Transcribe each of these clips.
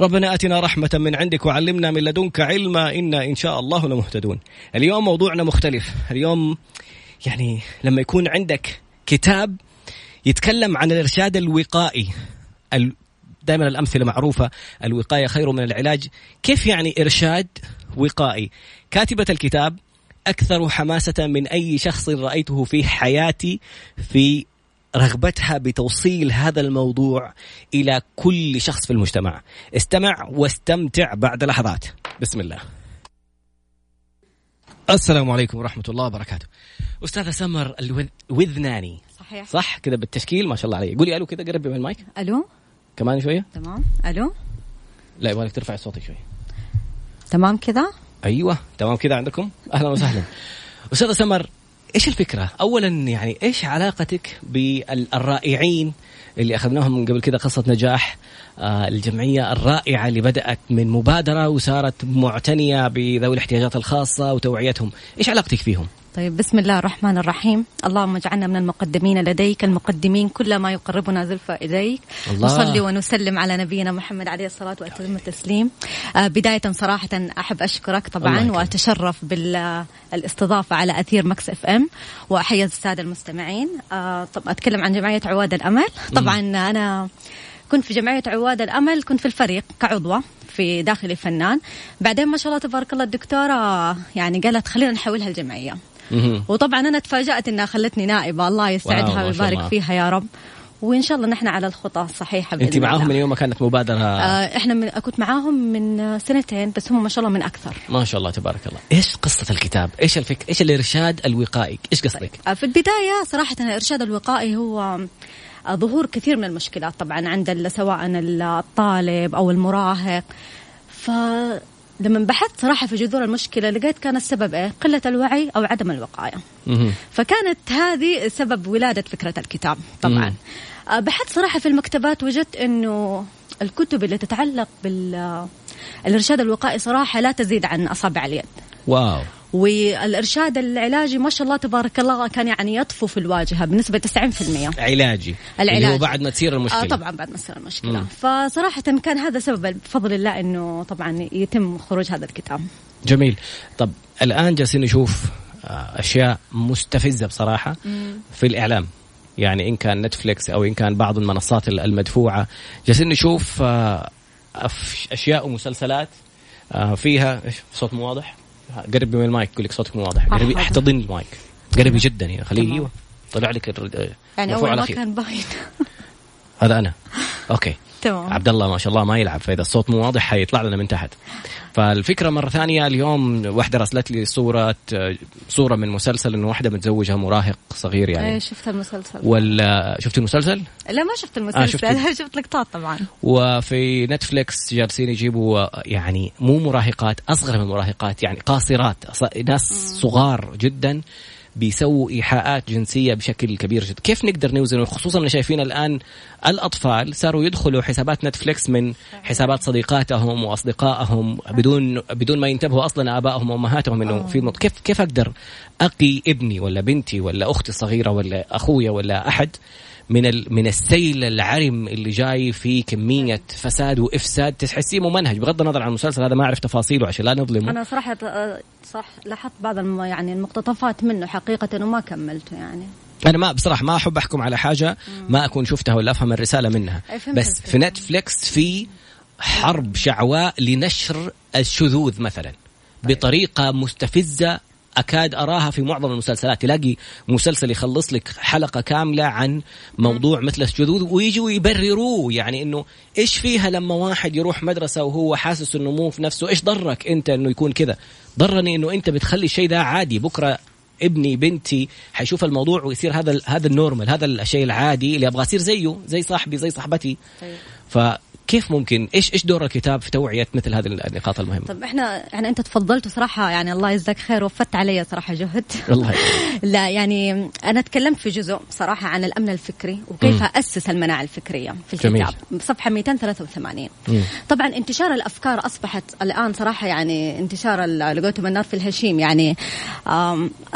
ربنا آتنا رحمة من عندك وعلمنا من لدنك علما إنا إن شاء الله لمهتدون. اليوم موضوعنا مختلف، اليوم يعني لما يكون عندك كتاب يتكلم عن الإرشاد الوقائي دائما الأمثلة معروفة الوقاية خير من العلاج، كيف يعني إرشاد وقائي؟ كاتبة الكتاب أكثر حماسة من أي شخص رأيته في حياتي في رغبتها بتوصيل هذا الموضوع إلى كل شخص في المجتمع. استمع واستمتع بعد لحظات. بسم الله. السلام عليكم ورحمة الله وبركاته. أستاذة سمر الوذناني صحيح. صح؟ كذا بالتشكيل؟ ما شاء الله عليك. قولي ألو كذا قربي من المايك. ألو؟ كمان شوية؟ تمام. ألو؟ لا يبغالك ترفعي صوتك شوي. تمام كذا أيوه تمام كذا عندكم؟ أهلا وسهلا. أستاذة سمر إيش الفكرة؟ اولا يعني إيش علاقتك بالرائعين اللي أخذناهم من قبل كذا قصة نجاح آه الجمعية الرائعة اللي بدأت من مبادرة وصارت معتنية بذوي الاحتياجات الخاصة وتوعيتهم، إيش علاقتك فيهم؟ طيب بسم الله الرحمن الرحيم. اللهم اجعلنا من المقدمين لديك المقدمين كل ما يقربنا زلفى إليك. الله. نصلي ونسلم على نبينا محمد عليه الصلاة والسلام التسليم آه بداية صراحة أحب أشكرك طبعا وأتشرف بالاستضافة على أثير Mix FM. وأحيي السادة المستمعين. آه طب أتكلم عن جمعية عواد الأمل. طبعا. أنا كنت في جمعية عواد الأمل كنت في الفريق كعضوة في داخلي فنان بعدين ما شاء الله تبارك الله الدكتورة يعني قالت خلينا نحولها الجمعية وطبعا أنا تفاجأت إنها خلتني نائبة. الله يسعدها ويبارك فيها يا رب. وإن شاء الله نحن على الخطى الصحيحة أنت معاهم. من يوم ما كانت مبادرة؟ آه إحنا من كنت معاهم من سنتين بس هم ما شاء الله من أكثر. ما شاء الله تبارك الله. إيش قصة الكتاب؟ إيش الفكر إيش الإرشاد الوقائي؟ إيش قصدك؟ آه في البداية صراحة الإرشاد الوقائي هو آه، ظهور كثير من المشكلات طبعا عند سواء الطالب أو المراهق. ف لما بحثت صراحة في جذور المشكلة لقيت كان السبب إيه؟ قلة الوعي أو عدم الوقاية. فكانت هذه سبب ولادة فكرة الكتاب طبعا. آه، بحثت صراحة في المكتبات وجدت إنه الكتب اللي تتعلق بالارشاد الوقائي صراحة لا تزيد عن أصابع اليد. واو والإرشاد العلاجي ما شاء الله تبارك الله كان يعني يطفو في الواجهة بنسبة 90% علاجي العلاجي اللي هو بعد ما تصير المشكلة. آه طبعا بعد ما تصير المشكلة. مم. فصراحة كان هذا سبب بفضل الله إنه طبعا يتم خروج هذا الكتاب. جميل. طب الآن جالسين نشوف آه، أشياء مستفزة بصراحة مم. في الإعلام. يعني إن كان نتفليكس أو إن كان بعض المنصات المدفوعة. جالسين نشوف آه، أشياء ومسلسلات آه، فيها صوت مو واضح؟ قربي من المايك يقول لك صوتك مو واضح. قربي احتضني المايك. قربي جدا يعني خليه أيوه. طلع لك يعني أول ما كان باين. هذا أنا. okay تمام. عبد الله ما شاء الله ما يلعب فإذا الصوت مو واضح حيطلع لنا من تحت. فالفكرة مرة ثانية اليوم واحدة راسلت لي صورة صورة من مسلسل إنه واحدة متزوجة مراهق صغير يعني. إيه شفت المسلسل. ولا شفت المسلسل؟ لا ما شفت المسلسل آه شفت, شفت لقطات طبعا. وفي نتفليكس جالسين يجيبوا يعني مو مراهقات أصغر من المراهقات يعني قاصرات ناس صغار جدا. بيسووا إيحاءات جنسية بشكل كبير جدا. كيف نقدر نوزن خصوصا ان شايفين الآن الأطفال صاروا يدخلوا حسابات نتفليكس من حسابات صديقاتهم وأصدقائهم بدون بدون ما ينتبهوا أصلا آبائهم وأمهاتهم إنه في كيف كيف أقدر أقي ابني ولا بنتي ولا أختي الصغيرة ولا أخويا ولا أحد من من السيل العرم اللي جاي في كمية فساد وإفساد. تحسيه ممنهج بغض النظر عن المسلسل هذا ما أعرف تفاصيله عشان لا نظلمه. أنا صراحة صح لاحظت بعض يعني المقتطفات منه حقيقة وما كملته يعني. أنا ما بصراحة ما أحب أحكم على حاجة ما أكون شفتها ولا أفهم الرسالة منها. بس في نتفليكس في حرب شعواء لنشر الشذوذ مثلا. بطريقة مستفزة أكاد أراها في معظم المسلسلات. تلاقي مسلسل يخلص لك حلقة كاملة عن موضوع مثل الشذوذ ويجوا يبرروه. يعني إنه إيش فيها لما واحد يروح مدرسة وهو حاسس إنه مو في نفسه؟ إيش ضرك أنت إنه يكون كذا؟ ضرني إنه أنت بتخلي الشيء ده عادي. بكرة ابني بنتي حيشوف الموضوع ويصير هذا هذا النورمال هذا الشيء العادي اللي أبغى أصير زيه زي صاحبي زي صاحبتي. طيب. كيف ممكن إيش إيش دور الكتاب في توعية مثل هذه النقاط المهمة؟ طب إحنا يعني أنت تفضلت صراحة يعني الله يجزاك خير وفدت علي صراحة جهد. والله. لا يعني أنا تكلمت في جزء صراحة عن الأمن الفكري وكيف م. أسس المناعة الفكرية في الكتاب. جميل. بصفحه 283 م. طبعا انتشار الأفكار أصبحت الآن صراحة يعني انتشار لقيتم النار في الهشيم يعني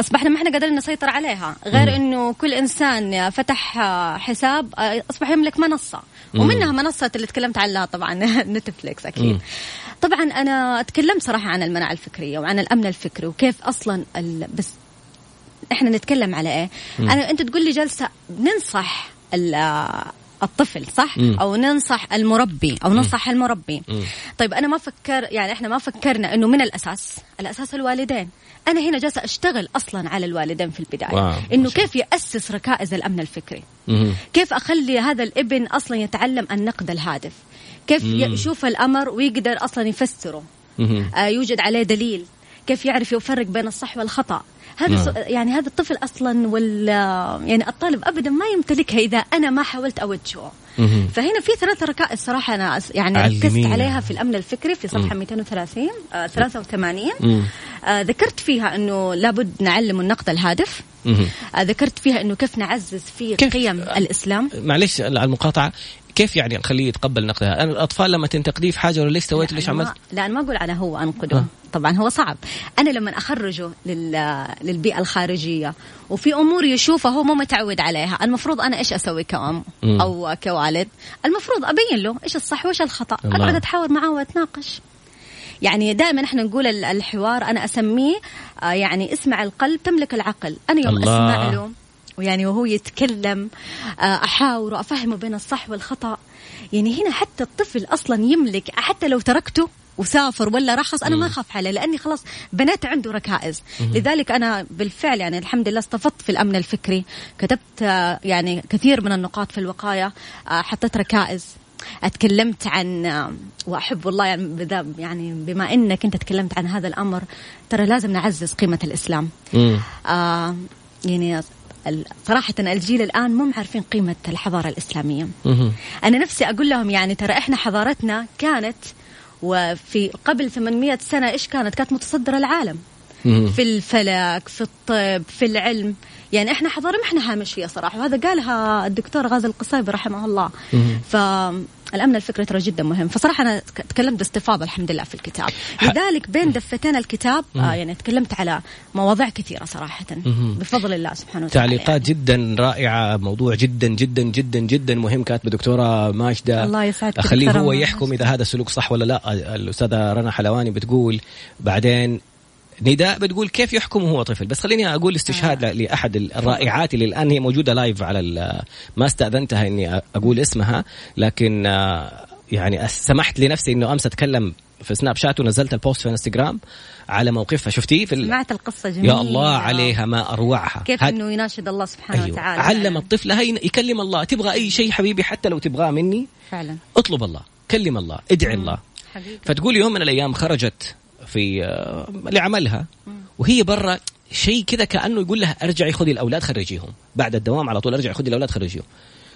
أصبحنا ما إحنا قادرين نسيطر عليها. غير إنه كل إنسان فتح حساب أصبح يملك منصة ومنها منصة اللي تكلمت عنها طبعا نتفليكس أكيد. طبعا أنا تكلمت صراحة عن المناعة الفكرية وعن الأمن الفكري وكيف أصلا بس إحنا نتكلم على إيه؟ أنا أنت تقول لي جلسة ننصح الطفل صح مم. أو ننصح المربي أو ننصح. المربي مم. طيب أنا ما فكر يعني إحنا ما فكرنا إنه من الأساس الأساس الوالدين أنا هنا جالسة أشتغل أصلا على الوالدين في البداية واو. إنه كيف يأسس ركائز الأمن الفكري مم. كيف أخلي هذا الابن أصلا يتعلم النقد الهادف كيف مم. يشوف الأمر ويقدر أصلا يفسره آه يوجد عليه دليل كيف يعرف يفرق بين الصح والخطأ. هذا نعم. يعني هذا الطفل أصلا وال يعني الطالب ابدا ما يمتلكها إذا أنا ما حاولت أوجهه. فهنا في ثلاث ركائز صراحة أنا يعني ركزت عليها في الأمن الفكري في صفحة 230 آه 83 آه ذكرت فيها أنه لابد نعلم النقد الهادف. آه ذكرت فيها أنه كيف نعزز في قيم الإسلام. معلش على المقاطعة. كيف يعني نخليه يتقبل نقدها؟ الأطفال لما تنتقديه في حاجة ولا ليش سويت ليش عملت؟ لا أنا ما أقول على هو انقده أه. طبعا هو صعب أنا لما أخرجه لل... للبيئة الخارجية وفي أمور يشوفها هو مو متعود عليها المفروض أنا إيش أسوي كأم م. أو كوالد المفروض أبين له إيش الصح وإيش الخطأ أقعد أتحاور معاه وأتناقش يعني دائما إحنا نقول الحوار أنا أسميه آه، يعني اسمع القلب تملك العقل أنا يوم الله. أسمع له ويعني وهو يتكلم آه، احاوره افهمه بين الصح والخطأ. يعني هنا حتى الطفل أصلا يملك حتى لو تركته وسافر ولا رخص أنا ما أخاف عليه لأني خلاص بنيت عنده ركائز. لذلك أنا بالفعل يعني الحمد لله استفدت في الأمن الفكري. كتبت آه، يعني كثير من النقاط في الوقاية آه، حطيت ركائز. أتكلمت عن وأحب والله يعني, يعني بما إنك أنت تكلمت عن هذا الأمر ترى لازم نعزز قيمة الإسلام. آه يعني صراحة الجيل الآن مو عارفين قيمة الحضارة الإسلامية. أنا نفسي أقول لهم يعني ترى إحنا حضارتنا كانت وفي قبل 800 سنة إيش كانت؟ كانت متصدرة العالم. في الفلك في الطب في العلم. يعني إحنا حضارة ما إحنا هامش فيها صراحة. وهذا قالها الدكتور غازي القصيبي رحمه الله. ف الأمن الفكري ترى جدا مهم. فصراحة أنا تكلمت باستفاضة الحمد لله في الكتاب. لذلك بين دفتين الكتاب آه يعني تكلمت على مواضيع كثيرة صراحة بفضل الله سبحانه وتعالى. تعليقات يعني. جدا رائعة موضوع جدا جدا جدا جدا مهم. كاتبة دكتورة ماجدة الله يسعدك خليه هو يحكم إذا هذا السلوك صح ولا لا. الأستاذة رنا حلواني بتقول بعدين نداء بتقول كيف يحكم وهو طفل؟ بس خليني أقول استشهاد آه. لأحد الرائعات اللي الآن هي موجودة لايف على ما استأذنتها إني أقول اسمها لكن آه، يعني سمحت لنفسي إنه أمس أتكلم في سناب شات ونزلت البوست في انستغرام على موقفها. شفتيه في سمعت القصة جميلة. يا الله عليها ما أروعها. كيف هد... إنه يناشد الله سبحانه أيوه. وتعالى. علم. الطفل. هي يكلم الله. تبغى أي شيء حبيبي حتى لو تبغاه مني فعلا. اطلب الله. كلم الله. ادعي الله. حبيبي. فتقول يوم من الأيام خرجت في آه، لعملها. وهي برا شيء كذا كأنه يقول لها ارجعي خذي الأولاد خرجيهم. بعد الدوام على طول ارجعي خذي الأولاد خرجيهم.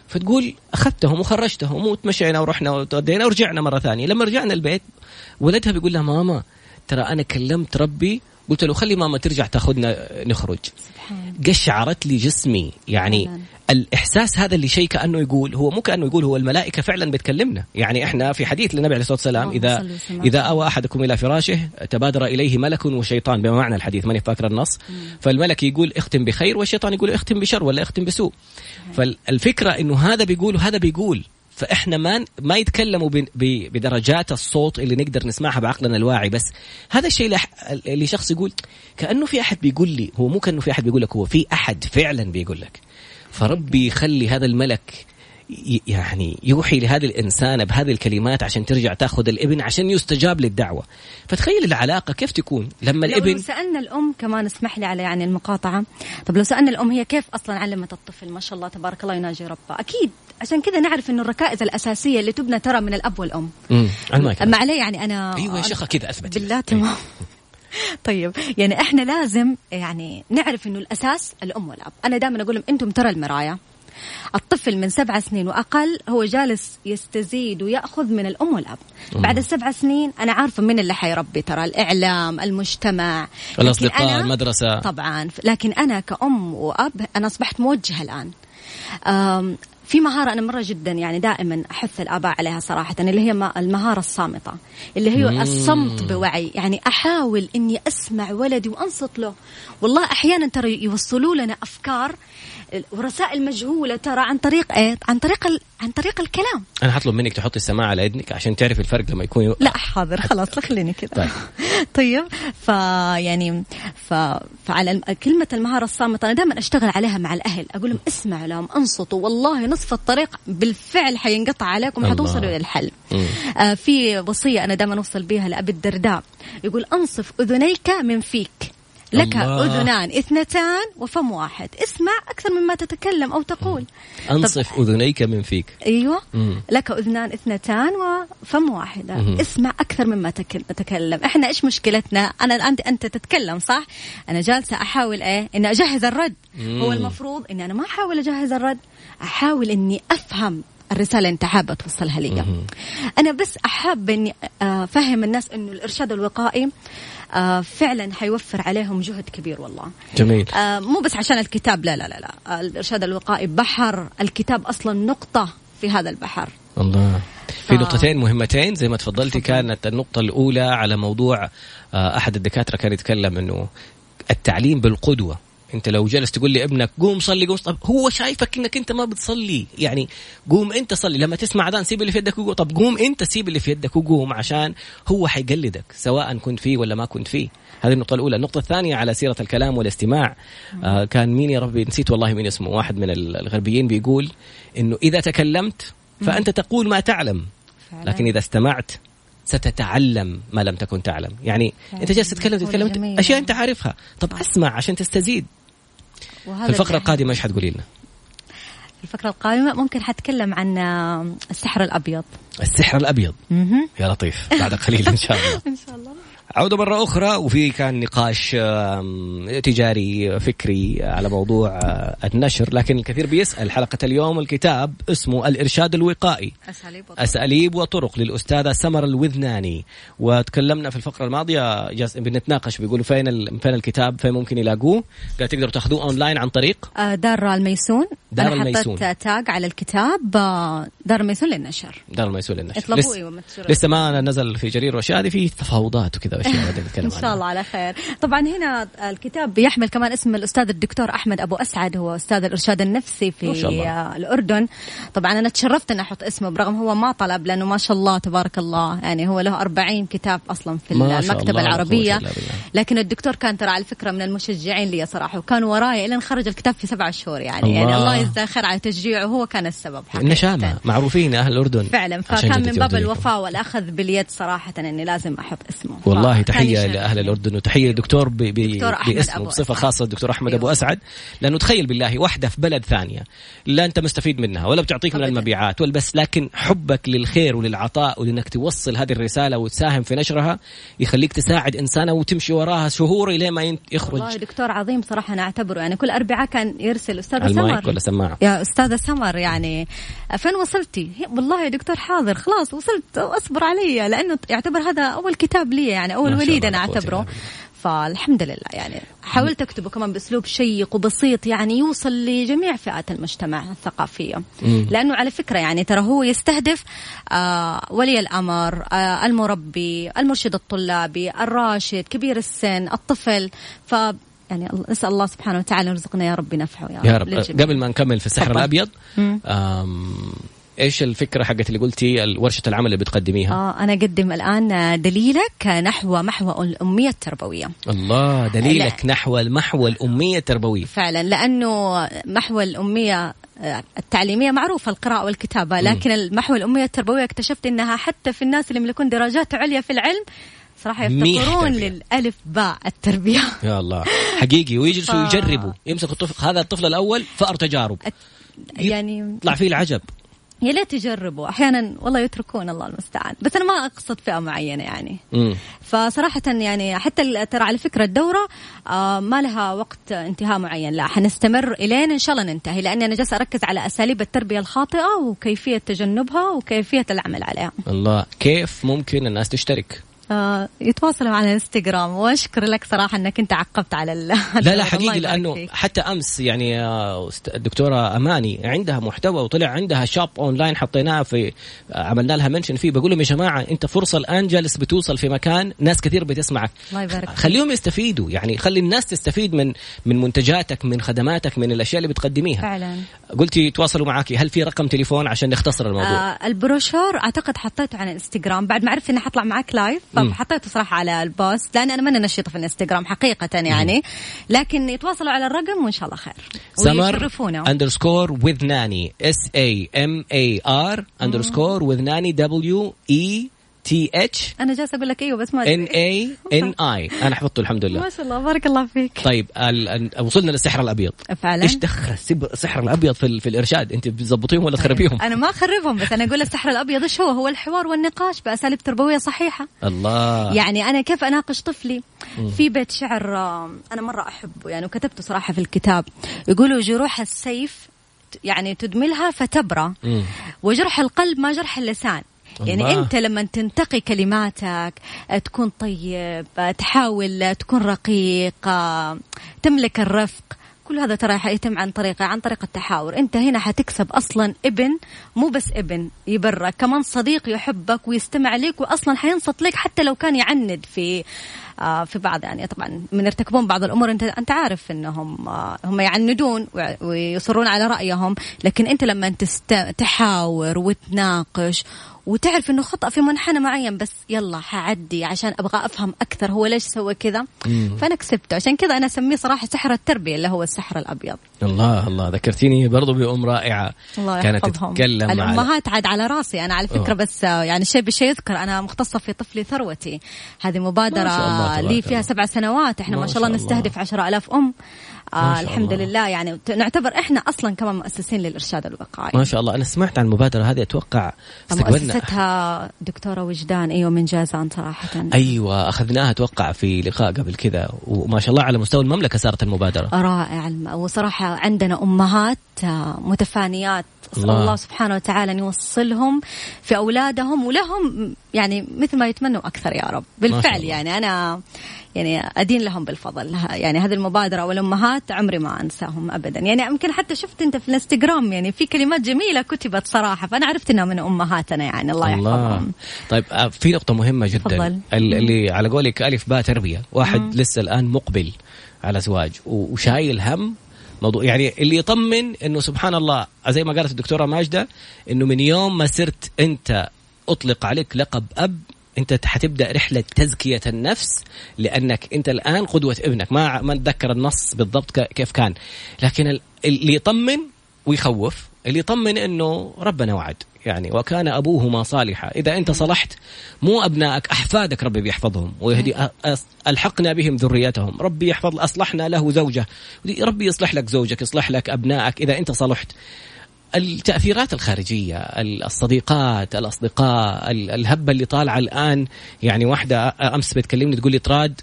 فتقول أخذتهم وخرجتهم وتمشينا ورحنا وتودينا ورجعنا مرة ثانية. لما رجعنا البيت ولدها بيقول لها ماما ترى أنا كلمت ربي قلت له خلي ماما ترجع تاخذنا نخرج. قشعرت لي جسمي يعني الإحساس هذا اللي شيء كأنه يقول هو مو كأنه يقول هو الملائكة فعلا بتكلمنا. يعني إحنا في حديث للنبي عليه الصلاة والسلام إذا إذا أوى أحدكم إلى فراشه تبادر إليه ملك وشيطان بما معنى الحديث ماني فاكر النص. فالملك يقول اختم بخير والشيطان يقول اختم بشر ولا اختم بسوء. فالفكرة إنه هذا بيقول وهذا بيقول. فإحنا ما ما يتكلموا بدرجات الصوت اللي نقدر نسمعها بعقلنا الواعي بس. هذا الشيء اللي شخص يقول كأنه في أحد بيقول لي هو مو كأنه في أحد بيقول لك هو في أحد فعلا بيقول لك. فربي يخلي هذا الملك يعني يوحي لهذه الإنسانة بهذه الكلمات عشان ترجع تأخذ الإبن عشان يستجاب للدعوة. فتخيل العلاقة كيف تكون لما الابن لو سألنا الأم كمان اسمح لي على يعني المقاطعة. طب لو سألنا الأم هي كيف أصلا علمت الطفل؟ ما شاء الله تبارك الله يناجي ربه. أكيد. عشان كذا نعرف إنه الركائز الأساسية اللي تبنى ترى من الأب والأم. امم أما عليه يعني أنا أيوه يا شيخة كذا أثبت. بالله تمام. طيب يعني إحنا لازم يعني نعرف إنه الأساس الأم والأب. أنا دائما أقول لهم أنتم ترى المرايه الطفل من سبع سنين وأقل هو جالس يستزيد ويأخذ من الأم والأب. بعد السبع سنين أنا عارفة من اللي حيربي ترى الإعلام المجتمع. الأصدقاء المدرسة. طبعا. لكن أنا كأم وأب أنا أصبحت موجهة الآن. في مهارة أنا مرة جدا يعني دائما أحث الآباء عليها صراحة اللي هي المهارة الصامتة اللي هي. الصمت بوعي. يعني أحاول إني أسمع ولدي وأنصت له. والله أحيانا ترى يوصلوا لنا أفكار ورسائل مجهولة ترى عن طريق إيه؟ عن طريق ال... عن طريق الكلام. أنا حطلب منك تحطي السماعة على اذنك عشان تعرف الفرق لما يكون لا حاضر خلاص خليني كذا طيب. طيب فيعني ف... فعلى كلمة المهارة الصامتة أنا دائما أشتغل عليها مع الأهل. أقول لهم اسمعوا لهم أنصتوا. والله نصف الطريق بالفعل حينقطع عليكم حتوصلوا للحل آه في وصية أنا دائما أوصل بها لأبي الدرداء. يقول أنصف أذنيك من فيك. لك الله. أذنان اثنتان وفم واحد. اسمع أكثر مما تتكلم أو تقول. أنصف أذنيك من فيك. أيوة. مم. لك أذنان اثنتان وفم واحدة مم. اسمع أكثر مما تتكلم إحنا إيش مشكلتنا؟ أنا الآن أنت تتكلم صح؟ أنا جالسة أحاول إيه؟ إني أجهز الرد. مم. هو المفروض إني أنا ما أحاول أجهز الرد. أحاول إني أفهم الرسالة اللي أنت حابة توصلها لي. أنا بس أحب إني أفهم الناس إنه الإرشاد الوقائي آه فعلا حيوفر عليهم جهد كبير والله. جميل. آه مو بس عشان الكتاب لا لا لا, لا. الإرشاد الوقائي بحر الكتاب أصلا نقطة في هذا البحر. الله. في نقطتين مهمتين زي ما تفضلتي كانت النقطة الأولى على موضوع آه، أحد الدكاترة كان يتكلم أنه التعليم بالقدوة. انت لو جلس تقول لي ابنك قوم صلي قوم طب هو شايفك انك انت ما بتصلي يعني قوم انت صلي لما تسمع أذان سيب اللي في يدك وقوم طب قوم انت سيب اللي في يدك وقوم عشان هو حيقلدك سواء كنت فيه ولا ما كنت فيه. هذه النقطة الأولى، النقطة الثانية على سيرة الكلام والاستماع. آه كان مين يا ربي؟ نسيت والله مين اسمه. واحد من الغربيين بيقول إنه إذا تكلمت فأنت تقول ما تعلم لكن إذا استمعت ستتعلم ما لم تكن تعلم. يعني أنت جالس تتكلم تتكلم أشياء أنت عارفها. طب أسمع عشان تستزيد. في الفقرة القادمة إيش حتقولي لنا؟ الفقرة القادمة ممكن حتكلم عن السحر الأبيض. السحر الأبيض. يا لطيف. بعد قليل إن شاء الله. إن شاء الله. عودة مرة أخرى وفي كان نقاش تجاري فكري على موضوع آه، النشر لكن الكثير بيسأل حلقة اليوم الكتاب اسمه الإرشاد الوقائي. أسأليب وطرق, أسأليب وطرق للأستاذة سمر الوذناني. وتكلمنا في الفقرة الماضية بنتناقش بيقولوا فين فين الكتاب فين ممكن يلاقوه؟ قال تقدروا تاخذوه أونلاين عن طريق؟ آه، دار الميسون دار أنا الميسون حطيت tag على الكتاب. آه، دار الميسون للنشر. دار الميسون للنشر. لسه, لسه ما نزل في جرير واشياء هذه في تفاوضات وكذا إن شاء الله على خير. طبعا هنا الكتاب بيحمل كمان اسم الأستاذ الدكتور أحمد أبو أسعد هو أستاذ الإرشاد النفسي في الأردن. طبعا أنا تشرفت ان أحط اسمه برغم هو ما طلب لأنه ما شاء الله تبارك الله يعني هو له 40 كتاب أصلا في المكتبة العربية. لكن الدكتور كان ترى على فكره من المشجعين لي صراحة وكان وراي الين خرج الكتاب في سبع شهور يعني. الله. يعني الله. يجزاه خير على تشجيعه وهو كان السبب النشامة معروفين أهل الأردن. فعلا. فكان من باب الوفاء والأخذ باليد صراحة إني لازم أحط اسمه. والله تحية لأهل الأردن وتحية دكتور باسمه بصفة خاصة الدكتور أحمد أيوه. ابو أسعد. لأنه تخيل بالله وحدة في بلد ثانية لا أنت مستفيد منها ولا بتعطيك من المبيعات ولا بس لكن حبك للخير وللعطاء ولإنك توصل هذه الرسالة وتساهم في نشرها يخليك تساعد إنسانة وتمشي وراها شهور إلى ما يخرج. والله دكتور عظيم صراحة أنا أعتبره يعني كل أربعاء كان يرسل أستاذ سمر. ولا سماعة؟ يا أستاذة سمر يعني. فين وصلتي؟ والله يا دكتور حاضر خلاص وصلت اصبر علي لأنه يعتبر هذا أول كتاب لي يعني أول وليد أنا أعتبره فالحمد لله يعني حاولت أكتبه كمان بأسلوب شيق وبسيط يعني يوصل لجميع فئات المجتمع الثقافية مم. لأنه على فكرة يعني ترى هو يستهدف آه ولي الأمر آه المربي المرشد الطلابي الراشد كبير السن الطفل ف يعني نسأل الله سبحانه وتعالى يرزقنا يا رب نفعه يا, يا رب, رب. قبل ما نكمل في السحر الأبيض إيش الفكرة حقت اللي قلتي ورشة العمل اللي بتقدميها؟ آه أنا أقدم الآن دليلك نحو محو الأمية التربوية. الله دليلك لا. نحو المحو الأمية التربوية. فعلا لأنه محو الأمية آه، التعليمية معروفة القراءة والكتابة لكن المحو الأمية التربوية اكتشفت إنها حتى في الناس اللي يملكون درجات عليا في العلم صراحة يفتقرون للألف باء التربية يا الله حقيقي ويجلسوا ف... يجربوا يمسك الطفل هذا الطفل الأول فأر تجارب يعني يطلع فيه العجب يا ليت يجربوا. أحيانا والله يتركون الله المستعان. بس أنا ما أقصد فئة معينة يعني. مم. فصراحة يعني حتى ترى على فكرة الدورة آه ما لها وقت انتهاء معين. لا حنستمر إلين إن شاء الله ننتهي. لأني أنا جالسة أركز على أساليب التربية الخاطئة وكيفية تجنبها وكيفية العمل عليها. الله كيف ممكن الناس تشترك؟ يتواصلوا على الانستغرام. وأشكر لك صراحة إنك أنت عقبت على ال لا لا حقيقي لأنه حتى أمس يعني الدكتورة أماني عندها محتوى وطلع عندها شوب أونلاين حطيناها في عملنا لها منشن فيه. بقول لهم يا جماعة أنت فرصة الآن جالس بتوصل في مكان ناس كثير بتسمعك. الله يبارك خليهم يستفيدوا يعني خلي الناس تستفيد من من منتجاتك من خدماتك من الأشياء اللي بتقدميها. فعلا. قلتي يتواصلوا معك هل في رقم تليفون عشان نختصر الموضوع؟ آه البروشور أعتقد حطيته على الانستغرام. بعد ما عرفت إني حطلع معك live فحطيته صراحة على ال post لأن أنا ماني نشيطة في الانستغرام حقيقة يعني لكن يتواصلوا على الرقم وإن شاء الله خير. سمر underscore وذناني S A M A R underscore وذناني W A T H أنا جالسة أقول لك أيوه بس ما N A ان اي أنا حفظته الحمد لله. ما شاء الله بارك الله فيك. طيب وصلنا للسحر الأبيض. فعلا. إيش دخل السحر الأبيض في, في الإرشاد؟ أنت بتظبطيهم ولا تخربيهم؟ أنا ما أخربهم بس أنا أقول السحر الأبيض إيش هو؟ هو الحوار والنقاش بأساليب تربوية صحيحة. الله. يعني أنا كيف أناقش طفلي؟ في بيت شعر أنا مرة احبه يعني وكتبته صراحة في الكتاب. يقولوا جروح السيف يعني تدملها فتبرى. وجرح القلب ما جرح اللسان. يعني الله. أنت لما تنتقي كلماتك تكون طيب تحاول تكون رقيق تملك الرفق. كل هذا ترى حيتم عن طريقه عن طريق التحاور. أنت هنا حتكسب أصلا ابن مو بس ابن يبرك. كمان صديق يحبك ويستمع لك واصلا حينصت لك حتى لو كان يعند في آه في بعض. يعني طبعا من يرتكبون بعض الأمور أنت أنت عارف إنهم آه هم يعندون ويصرون على رأيهم. لكن أنت لما تست... تحاور وتناقش وتعرف إنه خطأ في منحنى معين بس يلا حعدي عشان أبغى أفهم أكثر هو ليش سوى كذا. فأنا كسبته. عشان كذا أنا أسميه صراحة سحر التربية اللي هو السحر الأبيض. الله الله. ذكرتيني برضو بأم رائعة. الله كانت. تتكلم الأمهات عاد على راسي. أنا على فكرة أوه. بس يعني شيء بشيء يذكر. أنا مختصة في طفلي ثروتي. هذه مبادرة لي فيها سبع سنوات. إحنا ما, شاء الله. نستهدف عشرة ألاف أم. آه الحمد الله. لله. يعني نعتبر إحنا أصلا كمان مؤسسين للإرشاد الوقائي. ما شاء الله. أنا سمعت عن المبادرة هذه. أتوقع مؤسستها دكتورة وجدان أيوه من جازان صراحة. أيوه أخذناها أتوقع في لقاء قبل كذا. وما شاء الله على مستوى المملكة صارت المبادرة. رائع. وصراحة عندنا أمهات متفانيات. الله. الله سبحانه وتعالى أن يوصلهم في أولادهم ولهم يعني مثل ما يتمنوا أكثر يا رب. بالفعل يعني أنا يعني أدين لهم بالفضل. يعني هذه المبادرة والأمهات عمري ما أنساهم ابدا. يعني يمكن حتى شفت أنت في الإنستغرام يعني في كلمات جميلة كتبت صراحة فأنا عرفت إنها من أمهاتنا يعني. الله, الله. يحفظهم. طيب آه، في نقطة مهمة جدا. فضل. اللي على قولك ألف باء تربية. واحد مم. لسه الآن مقبل على زواج وشايل هم موضوع يعني اللي يطمن إنه سبحان الله زي ما قالت الدكتورة ماجدة إنه من يوم ما صرت أنت أطلق عليك لقب أب أنت حتبدأ رحلة تزكية النفس لأنك أنت الآن قدوة ابنك. ما ما أتذكر النص بالضبط كيف كان. لكن اللي يطمن ويخوف اللي يطمن إنه ربنا وعد. يعني وكان أبوهما صالحا. إذا أنت صلحت مو أبنائك أحفادك ربي بيحفظهم. ويهدي ألحقنا بهم ذريتهم. ربي يحفظ أصلحنا له زوجة. ربي يصلح لك زوجك يصلح لك أبنائك. إذا أنت صلحت التأثيرات الخارجية الصديقات الأصدقاء الهبة اللي طالعة الآن يعني واحدة أمس بتكلمني تقول لي تراد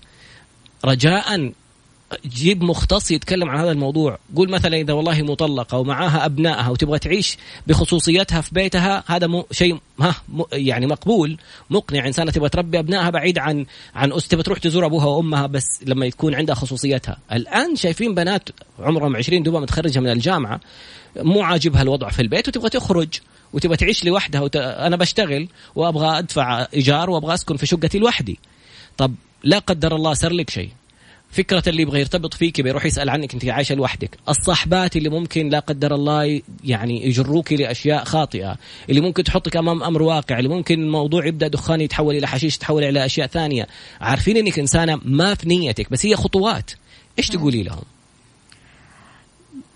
رجاء جيب مختص يتكلم عن هذا الموضوع. قول مثلا إذا والله مطلقة ومعاها أبنائها وتبغى تعيش بخصوصيتها في بيتها هذا مو شيء ها يعني مقبول مقنع. إنسانة تبغى تربي أبنائها بعيد عن عن أس تبغى تروح تزور أبوها وأمها بس لما يكون عندها خصوصيتها. الآن شايفين بنات عمرهم 20 دوبها متخرجة من الجامعة مو عاجبها الوضع في البيت وتبغى تخرج وتبغى تعيش لوحدها وت... أنا بشتغل وأبغى أدفع إيجار وأبغى أسكن في شقتي لوحدي. طب لا قدر الله صار لك شيء. فكرة اللي يبغى يرتبط فيك بيروح يسأل عنك أنت عايشة لوحدك. الصحبات اللي ممكن لا قدر الله يعني يجروك لأشياء خاطئة اللي ممكن تحطك أمام أمر واقع اللي ممكن الموضوع يبدأ دخان يتحول إلى حشيش يتحول إلى أشياء ثانية. عارفين أنك إنسانة ما في نيتك بس هي خطوات. إيش تقولي لهم؟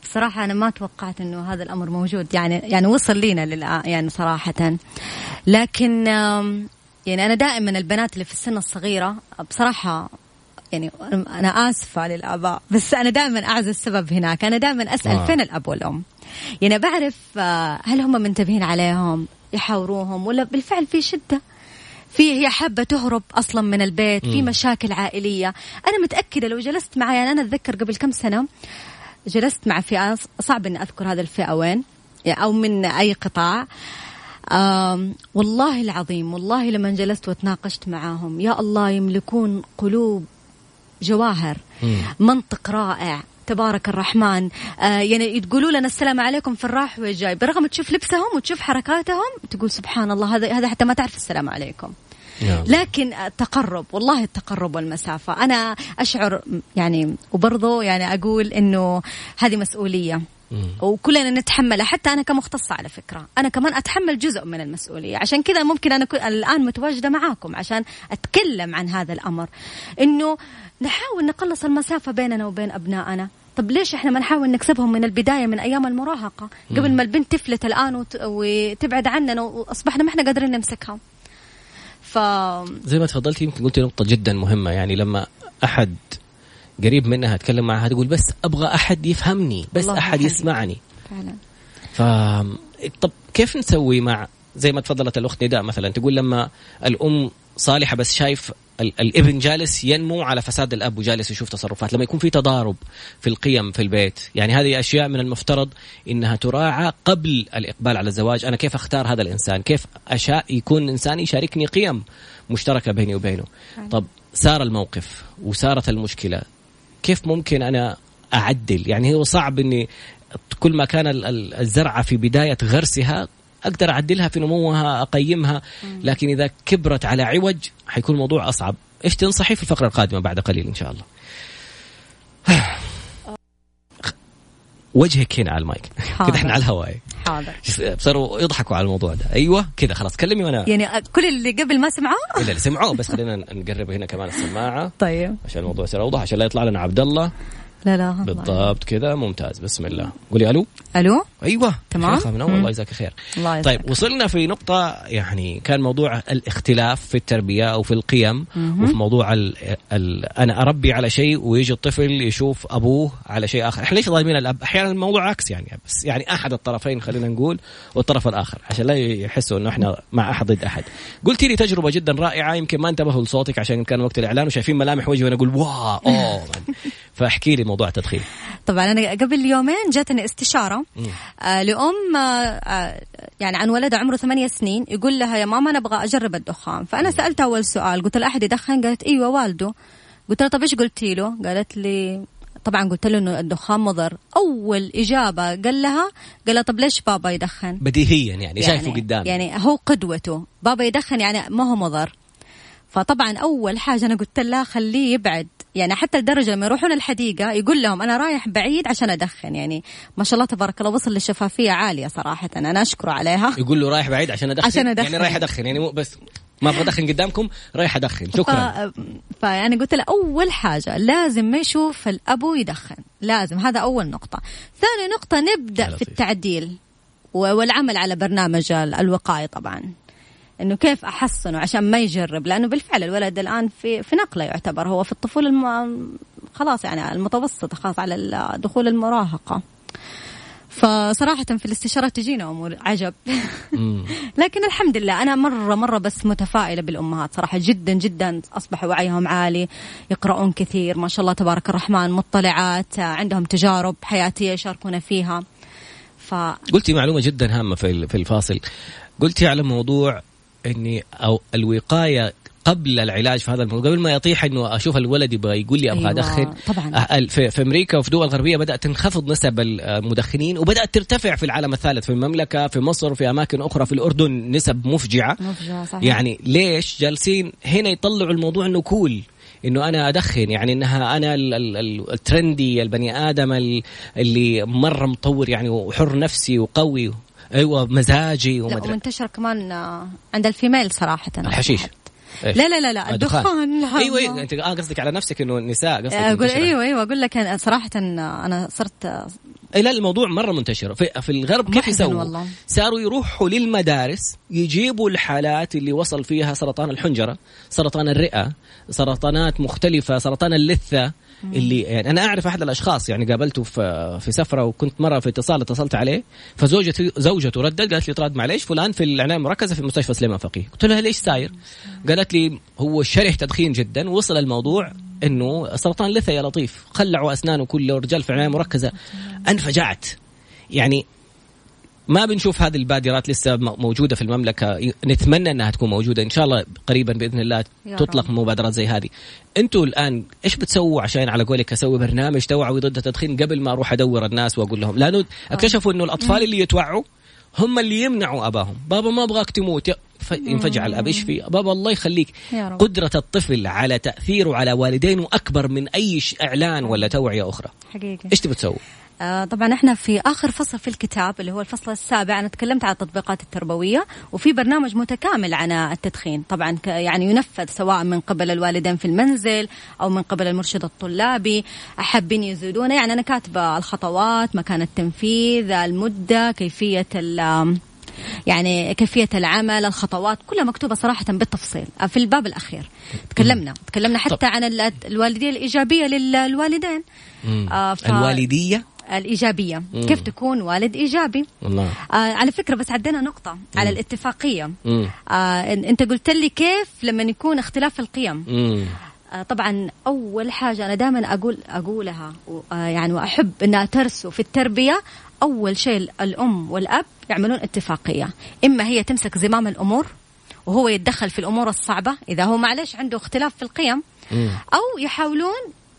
بصراحة أنا ما توقعت إنه هذا الأمر موجود يعني يعني وصل لينا للآن يعني صراحة. لكن يعني أنا دائما البنات اللي في السن الصغيرة بصراحة يعني أنا آسفة للآباء بس أنا دائما أعزل السبب هناك. أنا دائما أسأل آه. فين الأب والأم؟ يعني بعرف آه، هل هم منتبهين عليهم يحاوروهم ولا بالفعل في شدة؟ في هي حابة تهرب أصلا من البيت في مشاكل عائلية. أنا متأكدة لو جلست معي يعني أنا أتذكر قبل كم سنة جلست مع فئة صعب إني أذكر هذا الفئة وين أو من أي قطاع. والله العظيم والله لما جلست وتناقشت معاهم يا الله يملكون قلوب جواهر منطق رائع. تبارك الرحمن. آه يعني تقولوا لنا السلام عليكم في الراح والجاي. برغم تشوف لبسهم وتشوف حركاتهم تقول سبحان الله هذا هذا حتى ما تعرف السلام عليكم. لكن التقرب والله التقرب والمسافة. أنا أشعر يعني وبرضه يعني أقول إنه هذه مسؤولية. وكلنا نتحملها حتى أنا كمختصة على فكرة. أنا كمان أتحمل جزء من المسؤولية. عشان كذا ممكن أنا الآن متواجدة معاكم عشان أتكلم عن هذا الأمر. إنه نحاول نقلص المسافة بيننا وبين أبنائنا. طب ليش إحنا ما نحاول نكسبهم من البداية من أيام المراهقة؟ قبل ما البنت تفلت الآن وت... وتبعد عننا وأصبحنا ما إحنا قادرين نمسكها ف زي ما تفضلتي يمكن قلتي نقطة جدا مهمة. يعني لما أحد قريب منها تكلم معها تقول بس أبغى أحد يفهمني بس أحد يسمعني. فعلا. ف طب كيف نسوي مع زي ما تفضلت الأخت نداء مثلا تقول لما الأم صالحة بس شايف الابن جالس ينمو على فساد الأب وجالس يشوف تصرفات. لما يكون في تضارب في القيم في البيت يعني هذه أشياء من المفترض إنها تراعى قبل الإقبال على الزواج. أنا كيف أختار هذا الإنسان؟ كيف أشاء يكون إنسان يشاركني قيم مشتركة بيني وبينه؟ طب صار الموقف وصارت المشكلة كيف ممكن أنا أعدل؟ يعني هو صعب إني كل ما كان الزرعة في بداية غرسها أقدر أعدلها في نموها أقيمها لكن إذا كبرت على عوج حيكون الموضوع أصعب. إيش تنصحي في الفقرة القادمة بعد قليل إن شاء الله؟ وجهك هنا على المايك. كذا إحنا على الهواء. حاضر. صاروا يضحكوا على الموضوع ده. أيوه كذا خلاص كلمي وأنا يعني كل اللي قبل ما سمعوه؟ لا اللي سمعوه بس خلينا نقرب هنا كمان السماعة. طيب. عشان الموضوع يصير أوضح عشان لا يطلع لنا عبد الله. لا لا بالضبط كذا. ممتاز. بسم الله. قولي ألو. ألو؟ أيوه. تمام. من اول الله يجزاك خير. الله طيب وصلنا في نقطة يعني كان موضوع الاختلاف في التربية أو في القيم مم. وفي موضوع ال ال أنا أربي على شيء ويجي الطفل يشوف أبوه على شيء آخر. إحنا ليش ظالمين الأب؟ أحيانا الموضوع عكس يعني بس يعني أحد الطرفين خلينا نقول والطرف الآخر عشان لا يحسوا إنه إحنا مع أحد ضد أحد. قلتي لي تجربة جدا رائعة يمكن ما انتبهوا لصوتك عشان كان وقت الإعلان وشايفين ملامح وجهي وأنا أقول واو. فاحكي لي موضوع التدخين. طبعا أنا قبل يومين جاتني استشارة. آه لأم آه, آه، يعني عن ولد عمره ثمانية سنين يقول لها يا ماما أنا أبغى أجرب الدخان. فأنا سألتها أول سؤال قلت لها أحد يدخن؟ قالت إيوه والده. قلت لها طب إيش قلتي له؟ قالت لي طبعا قلت له إنه الدخان مضر. أول إجابة قال لها قال لها طب ليش بابا يدخن؟ بديهيا يعني, يعني شايفه قدام يعني هو قدوته. بابا يدخن يعني ما هو مضر. فطبعا أول حاجة أنا قلت لها خليه يبعد. يعني حتى لدرجة لما يروحون الحديقة يقول لهم أنا رايح بعيد عشان أدخن يعني ما شاء الله تبارك الله وصل للشفافية عالية صراحة أنا أشكره عليها. يقول له رايح بعيد عشان أدخن؟ عشان أدخن. يعني رايح أدخن يعني مو بس ما أبغى أدخن قدامكم رايح أدخن شكرا. ف... فيعني قلت له أول حاجة لازم ما يشوف الأبو يدخن لازم هذا أول نقطة. ثاني نقطة نبدأ في التعديل والعمل على برنامج الوقايه طبعا. إنه كيف احصنه عشان ما يجرب. لأنه بالفعل الولد الآن في في نقلة يعتبر. هو في الطفولة الم... خلاص يعني المتوسطة خلاص على دخول المراهقة. فصراحة في الاستشارات تجينا أمور عجب. لكن الحمد لله أنا مرة مرة بس متفائلة بالأمهات صراحة. جدا جدا أصبح وعيهم عالي يقرؤون كثير. ما شاء الله تبارك الرحمن مطلعات عندهم تجارب حياتية يشاركون فيها. ف... قلتي معلومة جدا هامة في الفاصل. قلتي على موضوع إني أو الوقاية قبل العلاج في هذا الموضوع قبل ما يطيح إنه أشوف الولد يبغى يقول لي أبغى أيوة أدخن. طبعا. أه، في, في أمريكا وفي دول غربية بدأت تنخفض نسب المدخنين وبدأت ترتفع في العالم الثالث في المملكة في مصر في أماكن أخرى في الأردن نسب مفجعة. مفجعة صحيح. يعني ليش جالسين هنا يطلعوا الموضوع إنه كول إنه أنا أدخن؟ يعني إنها أنا الترندي البني آدم اللي مرة مطور يعني وحر نفسي وقوي. أيوه مزاجي ومدري ومنتشر كمان آه، عند الفيميل صراحة. الحشيش. إيش؟ لا لا لا لا الدخان أيوه أيوه أنت آه قصدك على نفسك إنه النساء قصدك أقول أيوه أيوه أقول لك صراحة أنا صرت لا الموضوع مرة منتشر. في, في الغرب كيف يسووا؟ صاروا يروحوا للمدارس يجيبوا الحالات اللي وصل فيها سرطان الحنجرة سرطان الرئة سرطانات مختلفة سرطان اللثة اللي يعني أنا أعرف أحد الأشخاص يعني قابلته في في سفرة وكنت مرة في اتصال اتصلت عليه فزوجته زوجته ردت قالت لي طراد معليش فلان في العنايه المركزه في مستشفى سليمان فقيه. قلت لها ليش ساير؟ قالت لي هو شره تدخين جدا وصل الموضوع إنه سرطان لثه يا لطيف. خلعوا أسنانه كله رجال في عنايه مركزة. أنفجعت. يعني ما بنشوف هذه البادرات لسه موجودة في المملكة. نتمنى إنها تكون موجودة. إن شاء الله قريبا بإذن الله تطلق مبادرات زي هذه. أنتم الآن إيش بتسووا؟ عشان على قولك أسوي برنامج توعوي ضد التدخين قبل ما أروح أدور الناس وأقول لهم. لأنه اكتشفوا إنه الأطفال اللي يتوعوا هم اللي يمنعوا أباهم. بابا ما أبغاك تموت. ينفجع الأب. إيش في؟ بابا الله يخليك. قدرة الطفل على تأثيره على والدينه أكبر من أي إعلان ولا توعية أخرى. حقيقي إيش تبي تسوي؟ آه طبعا إحنا في آخر فصل في الكتاب اللي هو الفصل السابع. أنا تكلمت عن التطبيقات التربوية وفي برنامج متكامل عن التدخين. طبعا يعني ينفذ سواء من قبل الوالدين في المنزل أو من قبل المرشد الطلابي. حابين يزيدونه يعني أنا كاتبة الخطوات مكان التنفيذ المدة كيفية يعني كيفية العمل الخطوات كلها مكتوبة صراحة بالتفصيل. في الباب الأخير. تكلمنا. تكلمنا حتى عن الوالدية الإيجابية للوالدين. آه ف... الوالدية؟ الإيجابية مم. كيف تكون والد إيجابي الله. آه على فكرة بس عدينا نقطة مم. على الاتفاقية آه أنت قلت لي كيف لما يكون اختلاف القيم آه طبعا أول حاجة أنا دائما أقول أقولها آه يعني وأحب أنها ترسو في التربية أول شيء الأم والأب يعملون اتفاقية إما هي تمسك زمام الأمور وهو يتدخل في الأمور الصعبة إذا هو معلش عنده اختلاف في القيم مم. أو يحاولون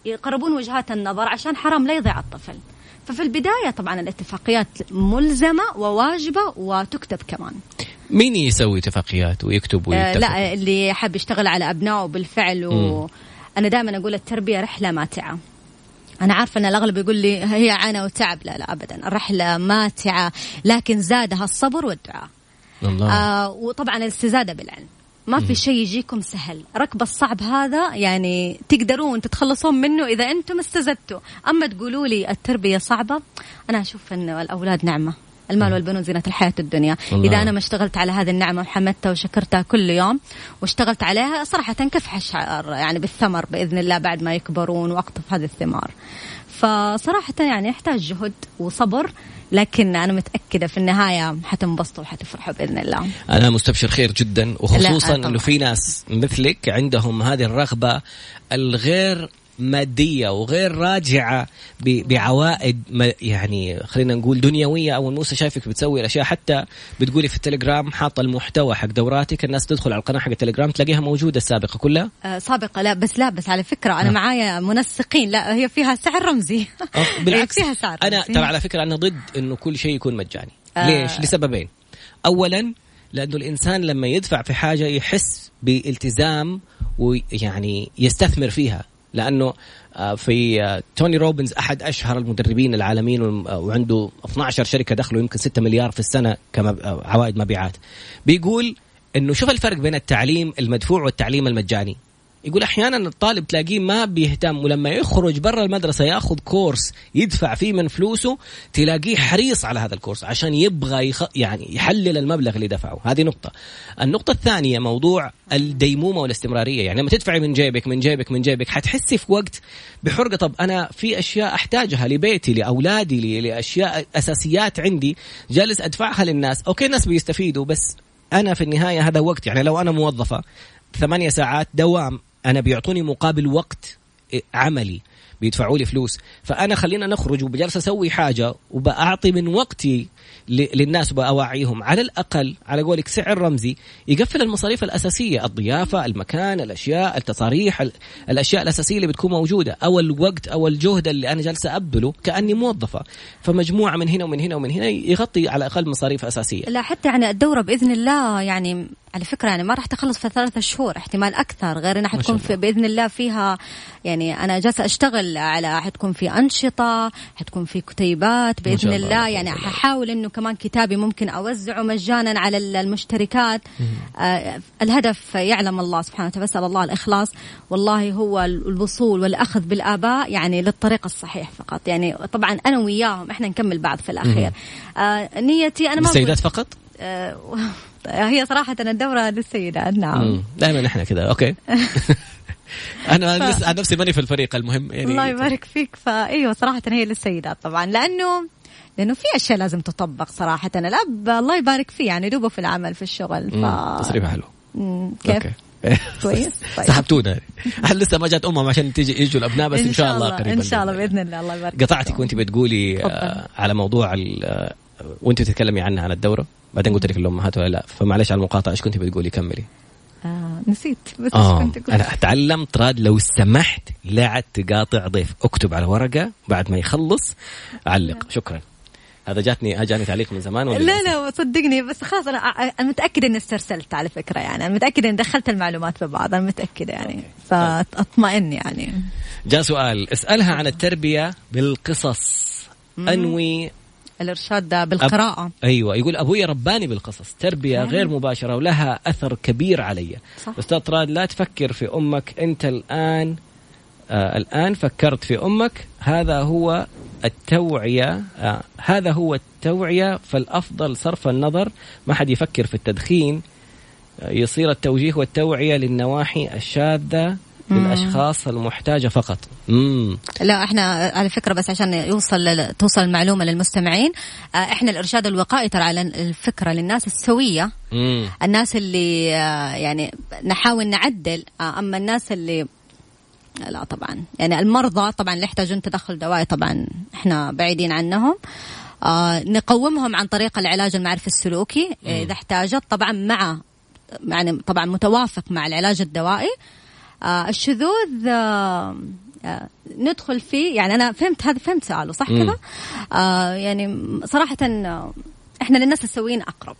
يقربون وجهات النظر عشان حرام لا يضيع الطفل ففي البداية طبعا الاتفاقيات ملزمة وواجبة وتكتب كمان. مين يسوي اتفاقيات ويكتب ويتفق؟ آه لا اللي حاب يشتغل على أبنائه بالفعل و... أنا دائما أقول التربية رحلة ماتعة. أنا عارفة أن الأغلب يقول لي هي عانى وتعب. لا لا أبدا. الرحلة ماتعة لكن زادها الصبر والدعاء. الله. آه وطبعا الاستزادة بالعلم. ما في شيء يجيكم سهل. ركب الصعب هذا يعني تقدرون تتخلصون منه إذا أنتم استزدتوا. أما تقولوا لي التربية صعبة أنا أشوف أن الأولاد نعمة. المال والبنون زينة الحياة الدنيا. الله. إذا أنا ما اشتغلت على هذه النعمة وحمدتها وشكرتها كل يوم واشتغلت عليها صراحة كفح الشعر يعني بالثمر بإذن الله بعد ما يكبرون وأقطف هذه الثمار. فصراحة يعني يحتاج جهد وصبر. لكن أنا متأكدة في النهاية حتنبسطوا وحتفرحوا بإذن الله. أنا مستبشر خير جدا وخصوصا إنه في ناس مثلك عندهم هذه الرغبة الغير مادية وغير راجعة بعوائد يعني خلينا نقول دنيوية أو موسى شايفك بتسوي الأشياء. حتى بتقولي في التليجرام حاطه المحتوى حق دوراتك الناس تدخل على القناة حق التليجرام تلاقيها موجودة السابقة كلها. آه سابقة لا بس لا بس على فكرة أنا آه. معايا منسقين. لا هي فيها سعر رمزي. بالعكس. فيها سعر أنا ترى على فكرة أنا ضد إنه كل شيء يكون مجاني. آه. ليش؟ لسببين. اولا لأنه الإنسان لما يدفع في حاجة يحس بالتزام ويعني يستثمر فيها. لأنه آه، في آه، توني روبنز أحد أشهر المدربين العالميين آه، وعنده 12 شركة دخله يمكن 6 مليار في السنة كعوائد مبيعات. بيقول إنه شوف الفرق بين التعليم المدفوع والتعليم المجاني. يقول أحيانا الطالب تلاقيه ما بيهتم ولما يخرج برا المدرسة ياخذ كورس يدفع فيه من فلوسه تلاقيه حريص على هذا الكورس عشان يبغى يخ... يعني يحلل المبلغ اللي دفعه. هذه نقطة. النقطة الثانية موضوع الديمومة والاستمرارية. يعني لما تدفعي من جيبك من جيبك من جيبك حتحسي في وقت بحرقة. طب أنا في أشياء أحتاجها لبيتي لأولادي لأشياء أساسيات عندي جالس أدفعها للناس. أوكي الناس بيستفيدوا بس أنا في النهاية هذا وقت يعني لو أنا موظفة ثمانية ساعات دوام أنا بيعطوني مقابل وقت عملي بيدفعوا لي فلوس. فأنا خلينا نخرج وبجلس أسوي حاجة وبأعطي من وقتي للناس وبأوعيهم. على الأقل على قولك سعر رمزي يقفل المصاريف الأساسية الضيافة المكان الأشياء التصاريح الأشياء الأساسية اللي بتكون موجودة أو الوقت أو الجهد اللي أنا جالسة أبذله كأني موظفة. فمجموعة من هنا ومن هنا ومن هنا يغطي على الأقل مصاريف أساسية. لا حتى يعني الدورة بإذن الله يعني على فكرة يعني ما راح تخلص في ثلاثة شهور احتمال أكثر غير أنها حتكون في بإذن الله فيها يعني أنا جالسة أشتغل على حتكون في أنشطة حتكون في كتيبات بإذن الله, الله. يعني ححاول إنه كمان كتابي ممكن أوزعه مجانا على المشتركات. آه الهدف يعلم الله سبحانه وتعالى بسال الله الإخلاص. والله هو الوصول والأخذ بالآباء يعني للطريق الصحيح فقط. يعني طبعا أنا وياهم إحنا نكمل بعض في الأخير. آه نيتي أنا ما السيدات فقط؟ آه هي صراحة الدورة للسيدات نعم. دائما إحنا كذا أوكي. أنا ف... عن نفسي ماني في الفريق المهم يعني الله يبارك فيك. فايوه صراحة هي للسيدات طبعا لأنه لأنه في أشياء لازم تطبق صراحة. الأب الله يبارك فيه يعني دوبه في العمل في الشغل ف... تصريفه حلو. كيف؟ أوكي. كويس طيب. سحبتونا. هل لسه ما جات امهم عشان تيجي يجوا الأبناء؟ بس إن شاء الله قريبا إن شاء الله بإذن الله. الله يبارك قطعتك وأنت بتقولي آه على موضوع آه وأنت تتكلمي عنها عن الدورة. بعدين قلت لك الامهات ولا لا. فمعلش على المقاطعة إيش كنت بتقولي؟ كملي. آه نسيت. بس آه كنت قلت. أنا اتعلم طراد لو سمحت لا تقاطع ضيف. اكتب على ورقة بعد ما يخلص. علق. شكرا. هذا جاتني جاني تعليق من زمان ولا لا لا صدقني. بس خلاص أنا أنا متأكدة إني استرسلت على فكرة يعني. أنا متأكدة إني دخلت المعلومات في بعض أنا متأكدة يعني. فاطمئن يعني. جاء سؤال. اسألها عن التربية بالقصص. أنوي الإرشاد بالقراءة. أب... أيوه يقول أبوي رباني بالقصص تربية مم. غير مباشرة ولها أثر كبير علي. صح. أستاذ طراد لا تفكر في أمك أنت الآن آه الآن فكرت في أمك. هذا هو التوعية آه هذا هو التوعية فالأفضل صرف النظر. ما حد يفكر في التدخين آه يصير التوجيه والتوعية للنواحي الشاذة. للأشخاص المحتاجة فقط. مم. لا إحنا على فكرة بس عشان يوصل توصل المعلومة للمستمعين آه، إحنا الإرشاد الوقائي ترى على الفكرة للناس السوية. مم. الناس اللي آه، يعني نحاول نعدل آه، أما الناس اللي لا طبعا يعني المرضى طبعا اللي يحتاجون تدخل دوائي طبعا إحنا بعيدين عنهم. آه نقومهم عن طريق العلاج المعرفي السلوكي إذا احتاجت طبعا مع يعني طبعا متوافق مع العلاج الدوائي. الشذوذ آه آه ندخل فيه يعني أنا فهمت هذا فهمت سؤاله صح كذا؟ آه يعني صراحة آه، إحنا للناس السويين أقرب.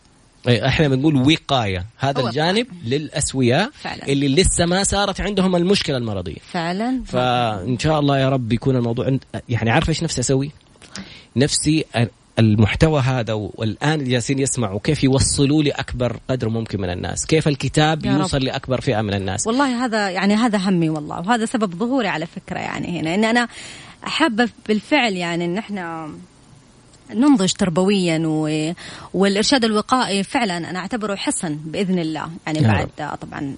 إحنا بنقول وقاية. هذا الجانب للأسوياء فعلا. اللي لسه ما صارت عندهم المشكلة المرضية. فعلا. فإن شاء الله يا رب يكون الموضوع يعني عارفه إيش نفسي أسوي؟ نفسي المحتوى هذا والآن جالسين يسمعوا كيف يوصلوا لأكبر قدر ممكن من الناس كيف الكتاب يوصل. لأكبر فئة من الناس والله هذا يعني هذا همي والله وهذا سبب ظهوري على فكرة يعني هنا إن أنا حابة بالفعل يعني إن إحنا ننضج تربويا و... والإرشاد الوقائي فعلا أنا أعتبره حصن بإذن الله يعني بعد طبعا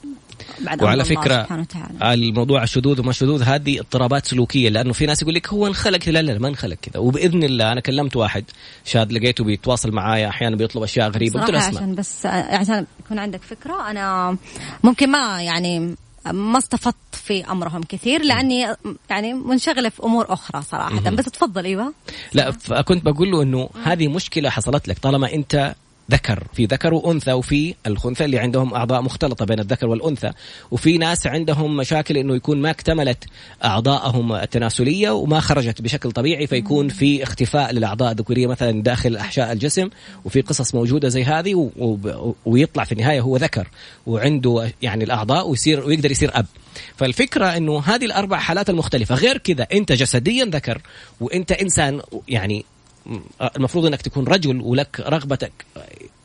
بعد وعلى فكرة الموضوع الشذوذ وما الشذوذ هذه اضطرابات سلوكية لأنه في ناس يقول لك هو انخلق لا لا ما انخلق كذا. وبإذن الله أنا كلمت واحد شاذ لقيته بيتواصل معايا أحيانا بيطلب أشياء غريبة قلت له اسمع. عشان بس عشان يكون عندك فكرة أنا ممكن ما يعني ما استفدت في أمرهم كثير لأني يعني منشغلة في أمور أخرى صراحة. بس تفضل إيوه. لا كنت بقول له إنه هذه مشكلة حصلت لك طالما أنت ذكر في ذكر وأنثى وفي الخنثى اللي عندهم أعضاء مختلطة بين الذكر والأنثى وفي ناس عندهم مشاكل إنه يكون ما اكتملت اعضائهم التناسلية وما خرجت بشكل طبيعي فيكون في اختفاء للأعضاء الذكورية مثلا داخل أحشاء الجسم وفي قصص موجودة زي هذه ويطلع في النهاية هو ذكر وعنده يعني الأعضاء ويصير ويقدر يصير أب. فالفكرة إنه هذه الأربع حالات المختلفة غير كذا أنت جسديا ذكر وأنت إنسان يعني المفروض إنك تكون رجل ولك رغبتك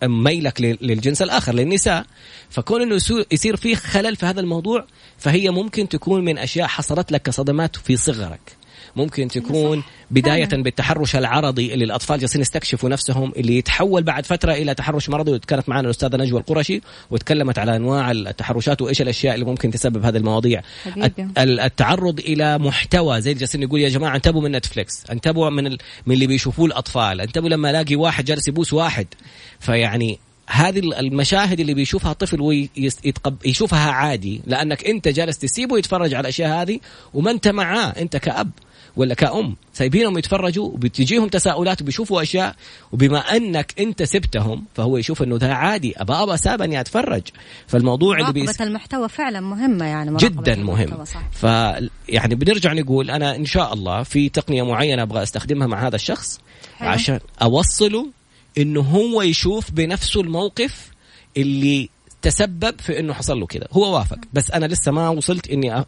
ميلك للجنس الآخر للنساء. فكون إنه يصير فيه خلل في هذا الموضوع فهي ممكن تكون من أشياء حصلت لك كصدمات في صغرك. ممكن تكون بداية بالتحرش العرضي اللي الأطفال جالسين يستكشفوا نفسهم اللي يتحول بعد فترة إلى تحرش مرضي. وكانت معنا الأستاذة نجوى القرشي وتكلمت على أنواع التحرشات وإيش الأشياء اللي ممكن تسبب هذه المواضيع. التعرض إلى محتوى. زي جالسين يقول يا جماعة انتبهوا من نتفليكس. انتبهوا من ال... من اللي بيشوفوه الأطفال. انتبهوا لما ألاقي واحد جالس يبوس واحد. فيعني هذه المشاهد اللي بيشوفها الطفل ويشوفها عادي. لأنك أنت جالس تسيبه يتفرج على الأشياء هذه وما أنت معاه. أنت كأب. ولا كأم. سايبينهم يتفرجوا وبتجيهم تساؤلات وبيشوفوا أشياء وبما أنك أنت سبتهم فهو يشوف إنه ده عادي أبا أبا سابني أتفرج. فالموضوع اللي بيس... المحتوى فعلا مهمه يعني جدا مهم. ف يعني بنرجع نقول أنا إن شاء الله في تقنية معينة أبغى أستخدمها مع هذا الشخص حلو. عشان أوصله إنه هو يشوف بنفسه الموقف اللي تسبب في إنه حصل له كذا. هو وافق. بس أنا لسه ما وصلت إني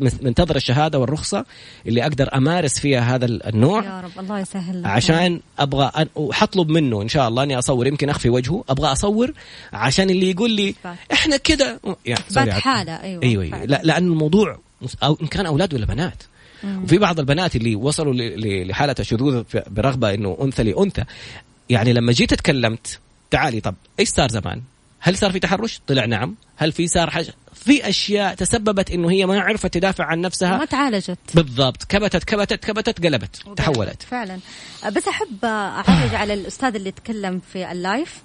منتظر الشهادة والرخصة اللي أقدر أمارس فيها هذا النوع يا رب الله يسهل عشان أبغى أن... وحطلب منه إن شاء الله إني أصور يمكن أخفي وجهه أبغى أصور عشان اللي يقول لي إحنا كده يعني حالة أيوه أيوه, أيوة. لا لأن الموضوع أو إن كان أولاد ولا بنات مم. وفي بعض البنات اللي وصلوا لحالة الشذوذ برغبة إنه أنثى لأنثى يعني لما جيت تكلمت تعالي طب إيش صار زمان؟ هل صار في تحرش؟ طلع نعم، هل في صار حاجة؟ في أشياء تسببت إنه هي ما عرفت تدافع عن نفسها. ما تعالجت. بالضبط. كبتت كبتت كبتت قلبت تحولت. فعلا. بس أحب أعرج على الأستاذ اللي تكلم في اللايف.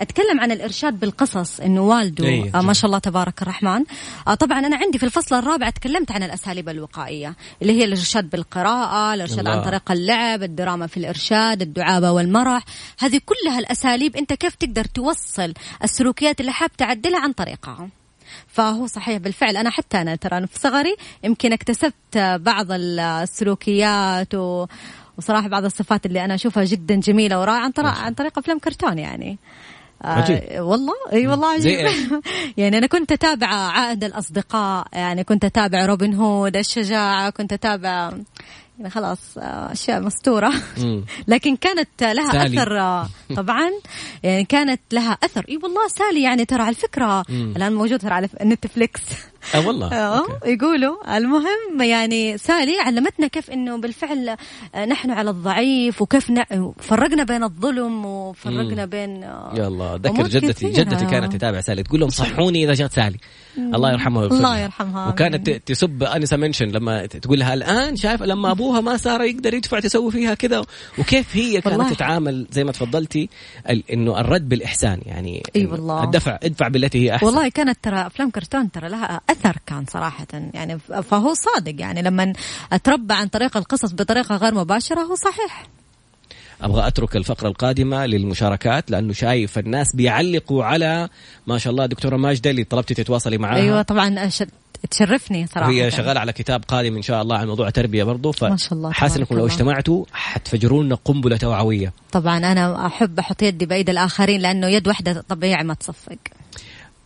أتكلم عن الإرشاد بالقصص إنه والده أيه. آه ما شاء الله تبارك الرحمن. آه طبعا أنا عندي في الفصل الرابع تكلمت عن الأساليب الوقائية اللي هي الإرشاد بالقراءة الإرشاد الله. عن طريق اللعب الدراما في الإرشاد الدعابة والمرح. هذه كلها الأساليب أنت كيف تقدر توصل السلوكيات اللي حاب تعدلها عن طريقها. فهو صحيح بالفعل. أنا حتى أنا ترى في صغري يمكن اكتسبت بعض السلوكيات و وصراحة بعض الصفات اللي أنا أشوفها جدا جميلة ورائعة عن طريق عن طريق أفلام كرتون يعني. آه والله؟ إي والله عجيب. يعني أنا كنت أتابع عهد الأصدقاء يعني كنت أتابع روبن هود الشجاعة كنت أتابع يعني خلاص آه، أشياء مستوردة. لكن كانت لها سالي. أثر آه، طبعا. يعني كانت لها أثر. إي والله سالي يعني ترى على الفكرة. الآن موجود ترى على نتفليكس. آه والله. آه يقولوا المهم يعني سالي علمتنا كيف إنه بالفعل آه، نحن على الضعيف وكيف فرقنا بين الظلم وفرقنا بين يا الله ذكر جدتي جدتي كانت تتابع سالي تقول لهم صحوني إذا جات سالي. الله يرحمها الله يرحمها وكانت تسب انسه منشن لما تقول لها الآن شايف لما أبوها ما صار يقدر يدفع تسوي فيها كذا. وكيف هي كانت والله. تتعامل زي ما تفضلتي إنه الرد بالإحسان يعني إي والله. الدفع ادفع بالتي هي أحسن. والله كانت ترى أفلام كرتون ترى لها أثر كان صراحة. يعني فهو صادق. يعني لما أتربى عن طريق القصص بطريقة غير مباشرة هو صحيح. أبغى أترك الفقرة القادمة للمشاركات لأنه شايف الناس بيعلقوا على ما شاء الله دكتورة ماجدة اللي طلبتي تتواصلي معاها أيوه طبعا تشرفني صراحة. هي شغالة على كتاب قادم إن شاء الله عن موضوع تربيه برضه ما شاء الله حاسس إنكم لو اجتمعتوا حتفجروا لنا قنبلة توعوية. طبعا أنا أحب أحط يدي بايد الآخرين لأنه يد واحدة طبيعي ما تصفق.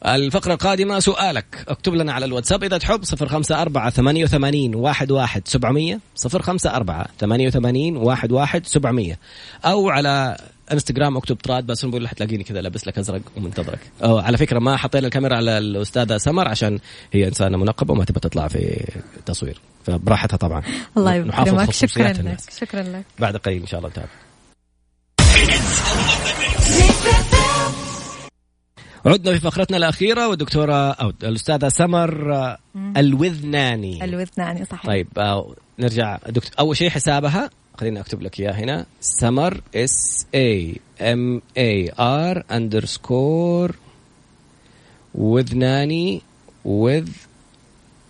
الفقرة القادمة سؤالك. اكتب لنا على الواتساب إذا تحب صفر خمسة أربعة ثمانية وثمانين واحد واحد سبعمية صفر خمسة أربعة ثمانية وثمانين واحد واحد سبعمية. أو على إنستغرام اكتب تراد بس نقول حتلاقيني كذا لابس لك أزرق ومنتظرك. أو على فكرة ما حطينا الكاميرا على الأستاذة سمر عشان هي إنسانة منقبة وما تبغى تطلع في التصوير فبراحتها طبعا. الله يكرمك شكرا لك شكرا لك. بعد قليل إن شاء الله نتابع عدنا في فقرتنا الأخيرة والدكتورة أو الأستاذة سمر الوذناني. الوذناني صحيح. طيب آه، نرجع. دكتور أول شيء حسابها خليني أكتب لك إياه هنا. سمر S A M A R underscore وذناني وذ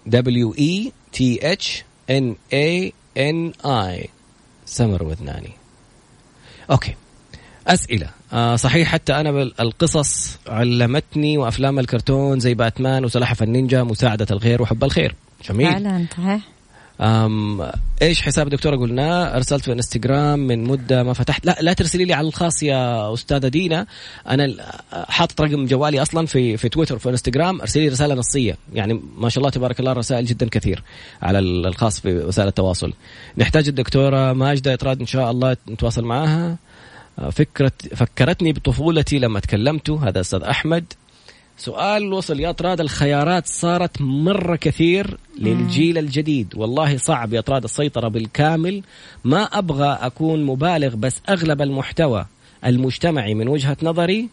دبليو اي تي اتش ان اي ان اي سمر وذناني. okay. أسئلة. آه صحيح حتى أنا القصص علمتني وأفلام الكرتون زي باتمان وسلاحف النينجا مساعدة الغير وحب الخير. جميل. فعلا صحيح. أم إيش حساب دكتورة قلنا؟ أرسلت في إنستغرام من مدة ما فتحت. لا لا ترسلي لي على الخاص يا أستاذة دينا. أنا حاطط رقم جوالي أصلا في في تويتر وفي إنستغرام. أرسلي رسالة نصية. يعني ما شاء الله تبارك الله الرسائل جدا كثير على الخاص في وسائل التواصل. نحتاج الدكتورة ماجدة إطراد إن شاء الله نتواصل معها. فكرة فكرتني بطفولتي لما تكلمت هذا أستاذ أحمد. سؤال وصل يا طراد الخيارات صارت مرة كثير للجيل الجديد. والله صعب يا طراد السيطرة بالكامل. ما أبغى أكون مبالغ بس أغلب المحتوى المجتمعي من وجهة نظري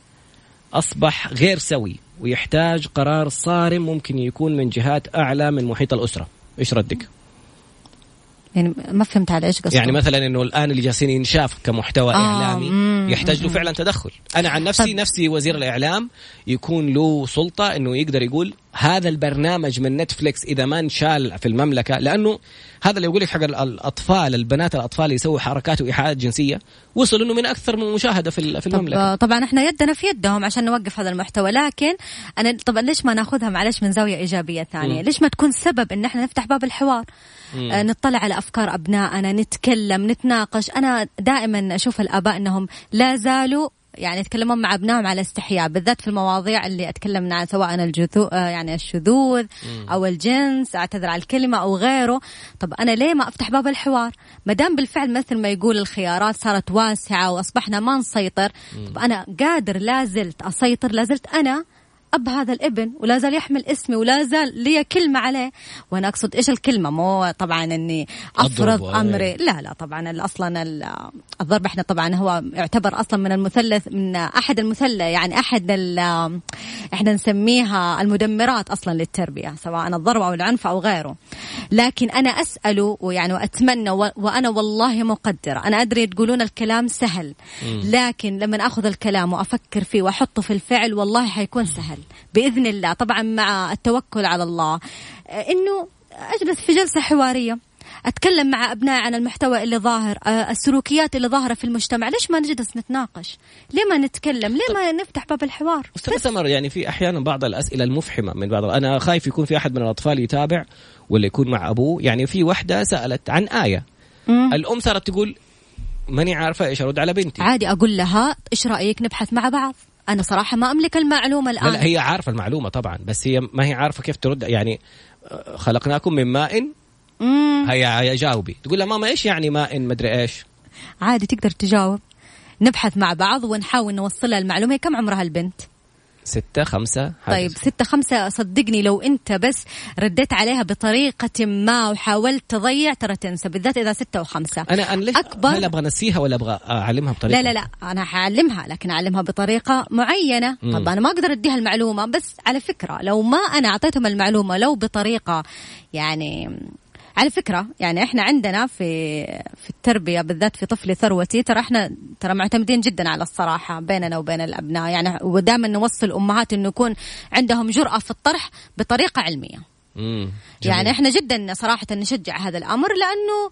أصبح غير سوي ويحتاج قرار صارم ممكن يكون من جهات أعلى من محيط الأسرة. إيش ردك؟ يعني ما فهمت على إيش قصدك يعني مثلا إنه الآن اللي جالسين ينشاف كمحتوى آه إعلامي يحتاج له فعلا تدخل أنا عن نفسي طب. نفسي وزير الإعلام يكون له سلطة إنه يقدر يقول هذا البرنامج من نتفليكس إذا ما انشال في المملكة لأنه هذا اللي يقول لك حق الأطفال البنات الأطفال اللي يسووا حركات وإيحاءات جنسية وصل إنه من أكثر من مشاهدة في في المملكة. طب طبعا إحنا يدنا في يدهم عشان نوقف هذا المحتوى لكن أنا طبعا ليش ما ناخذها معلش من زاوية إيجابية ثانية؟ ليش ما تكون سبب إن إحنا نفتح باب الحوار؟ آه نطلع على أفكار أبنائنا نتكلم نتناقش. أنا دائما أشوف الآباء إنهم لا زالوا يعني يتكلمون مع أبنائهم على استحياء بالذات في المواضيع اللي أتكلم عنها سواء الجذو آه، يعني الشذوذ أو الجنس أعتذر على الكلمة أو غيره. طب أنا ليه ما أفتح باب الحوار؟ ما دام بالفعل مثل ما يقول الخيارات صارت واسعة وأصبحنا ما نسيطر طب أنا قادر لازلت أسيطر لازلت أنا أب هذا الابن ولا زال يحمل اسمي ولا زال لي كلمة عليه. وأنا أقصد إيش الكلمة؟ مو طبعا إني أفرض أمري. لا لا طبعا أصلا الضرب إحنا طبعا هو يعتبر أصلا من المثلث من أحد المثلث يعني أحد إحنا نسميها المدمرات أصلا للتربية سواء الضرب أو العنف أو غيره. لكن أنا اساله ويعني وأتمنى وأنا والله مقدرة. أنا أدري تقولون الكلام سهل لكن لما آخذ الكلام وأفكر فيه وأحطه في الفعل والله حيكون سهل. بإذن الله طبعا مع التوكل على الله. إنه أجلس في جلسة حوارية أتكلم مع أبنائي عن المحتوى اللي ظاهر آه، السلوكيات اللي ظاهرة في المجتمع. ليش ما نجلس نتناقش؟ ليه ما نتكلم؟ ليه ما نفتح باب الحوار؟ أستاذ سمر يعني في أحيانا بعض الأسئلة المفحمة من بعض أنا خايف يكون في أحد من الأطفال يتابع ولا يكون مع أبوه. يعني في وحدة سألت عن آية. مم. الأم صارت تقول ماني عارفة إيش أرد على بنتي. عادي أقول لها إيش رأيك نبحث مع بعض؟ أنا صراحة ما أملك المعلومة الان لا هي عارفة المعلومة طبعا بس هي ما هي عارفة كيف ترد يعني خلقناكم من ماء؟ هي جاوبي. تقول لها ماما إيش يعني ماء؟ مدري إيش. عادي تقدر تجاوب. نبحث مع بعض ونحاول نوصلها المعلومة. كم عمرها البنت؟ ستة خمسة طيب ستة خمسة صدقني لو أنت بس رديت عليها بطريقة ما وحاولت تضيع ترى تنسى بالذات إذا ستة وخمسة. أنا أنا ليش أكبر هل أبغى أنسيها ولا أبغى أعلمها بطريقة؟ لا لا لا أنا حأعلمها لكن أعلمها بطريقة معينة. مم. طب أنا ما أقدر أديها المعلومة بس على فكرة لو ما أنا أعطيتهم المعلومة لو بطريقة يعني على فكرة يعني إحنا عندنا في في التربية بالذات في طفلي ثروتي ترى إحنا ترى معتمدين جدا على الصراحة بيننا وبين الأبناء. يعني ودائما نوصل الأمهات إنه يكون عندهم جرأة في الطرح بطريقة علمية. يعني إحنا جدا صراحة نشجع هذا الأمر لأنه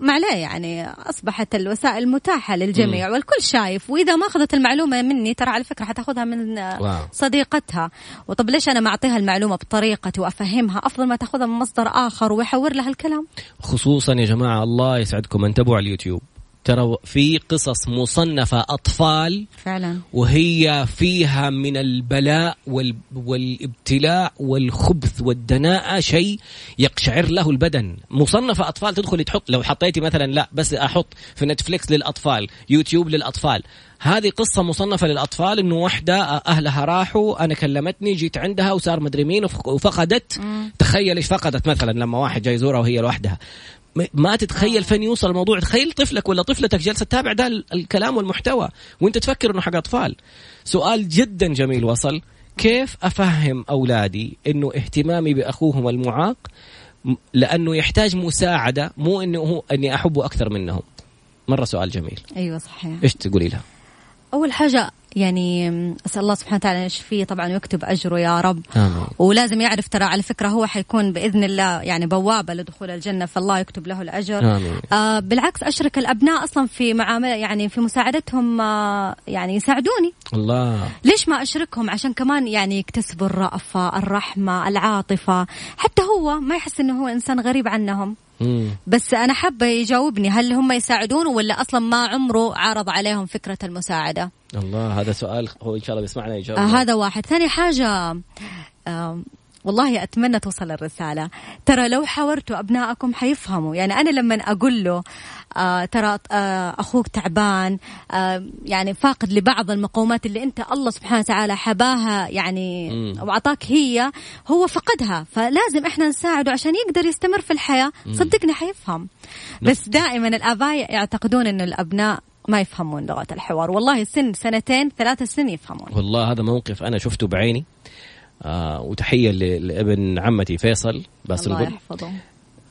ما عليه يعني أصبحت الوسائل متاحة للجميع مم. والكل شايف. وإذا ما أخذت المعلومة مني ترى على فكرة حتاخذها من واو. صديقتها. وطب ليش أنا ما أعطيها المعلومة بطريقتي وأفهمها؟ أفضل ما تأخذها من مصدر آخر ويحور لها الكلام. خصوصا يا جماعة الله يسعدكم انتبهوا على اليوتيوب. ترى في قصص مصنفة أطفال فعلا. وهي فيها من البلاء والابتلاء والخبث والدناءة شيء يقشعر له البدن. مصنفة أطفال تدخل تحط لو حطيتي مثلا لا بس أحط في نتفليكس للأطفال يوتيوب للأطفال. هذه قصة مصنفة للأطفال إنه واحدة أهلها راحوا أنا كلمتني جيت عندها وصار مدري مين وفقدت. مم. تخيل إيش فقدت مثلا لما واحد جاي يزورها وهي لوحدها. ما تتخيل فين يوصل الموضوع. تخيل طفلك ولا طفلتك جالسه تتابع ده الكلام والمحتوى وانت تفكر إنه حق أطفال. سؤال جدا جميل وصل. كيف أفهم أولادي إنه اهتمامي بأخوهم المعاق لأنه يحتاج مساعدة مو إنه هو إني أحبه أكثر منهم؟ مرة سؤال جميل. أيوه صحيح. إيش تقولي لها أول حاجة يعني أسأل الله سبحانه وتعالى يشفيه طبعا ويكتب أجره يا رب. آمين. ولازم يعرف ترى على فكرة هو حيكون بإذن الله يعني بوابة لدخول الجنة فالله يكتب له الأجر. آمين. آه بالعكس أشرك الأبناء أصلا في معامله يعني في مساعدتهم آه يعني يساعدوني. الله. ليش ما أشركهم؟ عشان كمان يعني يكتسبوا الرأفة الرحمة العاطفة. حتى هو ما يحس إنه هو إنسان غريب عنهم. بس أنا حابة يجاوبني هل هم يساعدونه ولا أصلا ما عمره عرض عليهم فكرة المساعدة؟ الله هذا سؤال هو إن شاء الله بيسمعنا يجاوب آه هذا واحد. ثاني حاجة آه والله أتمنى توصل الرسالة. ترى لو حاورتوا ابنائكم حيفهموا. يعني أنا لما أقول له آه ترى آه أخوك تعبان آه يعني فاقد لبعض المقومات اللي أنت الله سبحانه وتعالى حباها يعني وأعطاك هي هو فقدها. فلازم إحنا نساعده عشان يقدر يستمر في الحياة. صدقني حيفهم. بس دائما الآباء يعتقدون إنه الأبناء ما يفهمون لغة الحوار. والله سن سنتين ثلاثة سن يفهمون. والله هذا موقف أنا شفته بعيني. آه وتحية لابن عمتي فيصل بس الله يحفظه.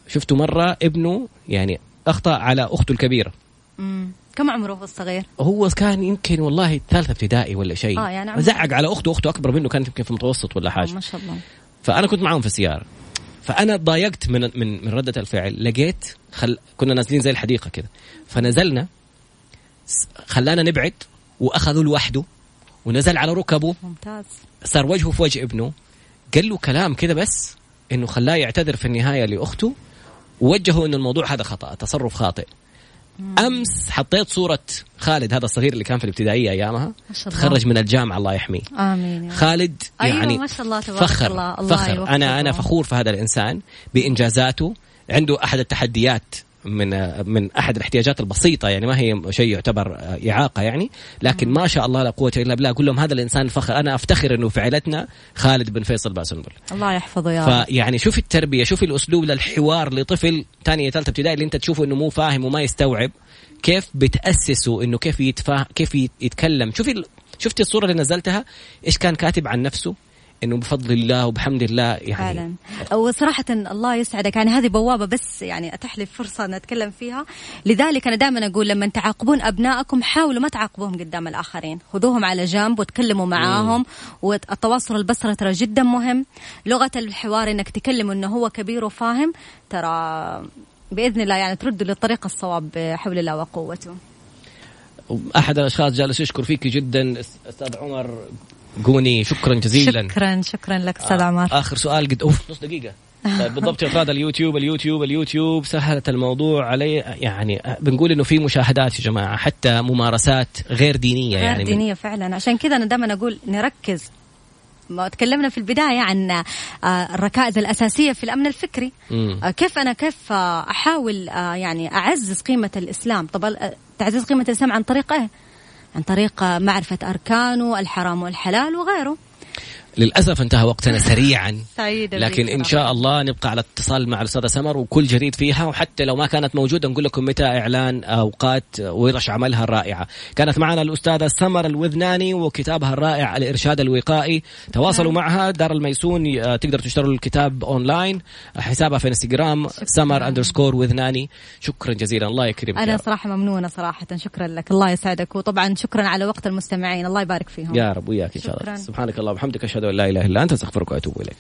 شفته مرة ابنه يعني أخطأ على أخته الكبيرة. امم كم عمره هو الصغير؟ هو كان يمكن والله ثالثة ابتدائي ولا شيء. آه يعني زعق على أخته أخته أكبر منه كانت يمكن في متوسط ولا حاجة. ما شاء الله. فأنا كنت معاهم في السيارة. فأنا ضايقت من من من ردة الفعل. لقيت خل... كنا نازلين زي الحديقة كده. فنزلنا خلانا نبعد وأخذوا لوحده ونزل على ركبه. ممتاز. صار وجهه في وجه ابنه. قال له كلام كذا بس إنه خلاه يعتذر في النهاية لأخته. ووجهه إنه الموضوع هذا خطأ تصرف خاطئ. أمس حطيت صورة خالد هذا الصغير اللي كان في الابتدائية أيامها الله. تخرج من الجامعة الله يحميه. آمين خالد أيوة، يعني أيوة ما شاء الله تبارك فخر الله. الله فخر. أنا أنا فخور في هذا الإنسان بإنجازاته. عنده أحد التحديات من من أحد الاحتياجات البسيطة يعني ما هي شيء يعتبر إعاقة يعني لكن ما شاء الله لا قوة إلا بالله. أقول لهم هذا الإنسان الفخر. أنا أفتخر إنه في عائلتنا خالد بن فيصل باسنبل. الله يحفظه يا رب. فيعني شوفي التربية شوفي الأسلوب للحوار لطفل ثانية ثالثة ابتدائي اللي أنت تشوفه إنه مو فاهم وما يستوعب كيف بتأسسه إنه كيف يتفاهم كيف يتكلم. شوفي شفتي الصورة اللي نزلتها؟ إيش كان كاتب عن نفسه؟ إنه بفضل الله وبحمد الله يعني. فعلا. وصراحه الله يسعدك. يعني هذه بوابة بس يعني اتح لي فرصة نتكلم فيها. لذلك أنا دائما أقول لما تعاقبون أبنائكم حاولوا ما تعاقبوهم قدام الآخرين. خذوهم على جنب وتكلموا معاهم. والتواصل البصري ترى جدا مهم. لغة الحوار إنك تكلمه إنه هو كبير وفاهم ترى بإذن الله يعني تردوا للطريق الصواب بحول الله وقوته. أحد الأشخاص جالس يشكر فيك جدا أستاذ عمر. قوني شكرا جزيلا. شكرا شكرا لك أستاذ عمر. آخر سؤال قد أوف نص دقيقة. طيب بالضبط يا اليوتيوب اليوتيوب اليوتيوب سهلت الموضوع علي يعني بنقول إنه في مشاهدات يا جماعة حتى ممارسات غير دينية غير يعني دينية فعلا. عشان كذا أنا دائما أقول نركز. ما تكلمنا في البداية عن آه، الركائز الأساسية في الأمن الفكري. مم. آه، كيف أنا كيف آه، أحاول يعني أعزز قيمة الإسلام؟ طب تعزيز قيمة الإسلام عن طريق إيه؟ عن طريق معرفة أركانه الحرام والحلال وغيره. للأسف انتهى وقتنا سريعا. سعيدة لكن إن شاء الله نبقى على اتصال مع الأستاذة سمر وكل جديد فيها وحتى لو ما كانت موجودة نقول لكم متى إعلان أوقات ورش عملها الرائعة. كانت معنا الأستاذة سمر الوذناني وكتابها الرائع الإرشاد الوقائي. تواصلوا نعم. معها دار الميسون آه، تقدروا تشتروا الكتاب أونلاين. حسابها في انستغرام سمر underscore وذناني. شكرا جزيلا الله يكرمك أنا صراحة ممنونة صراحة شكرا لك الله يسعدك. وطبعا شكرا على وقت المستمعين الله يبارك فيهم. يا رب وياك إن شاء الله. سبحانك اللهم وبحمدك أشهد ان لا إله إلا أنت أستغفرك وأتوب إليك.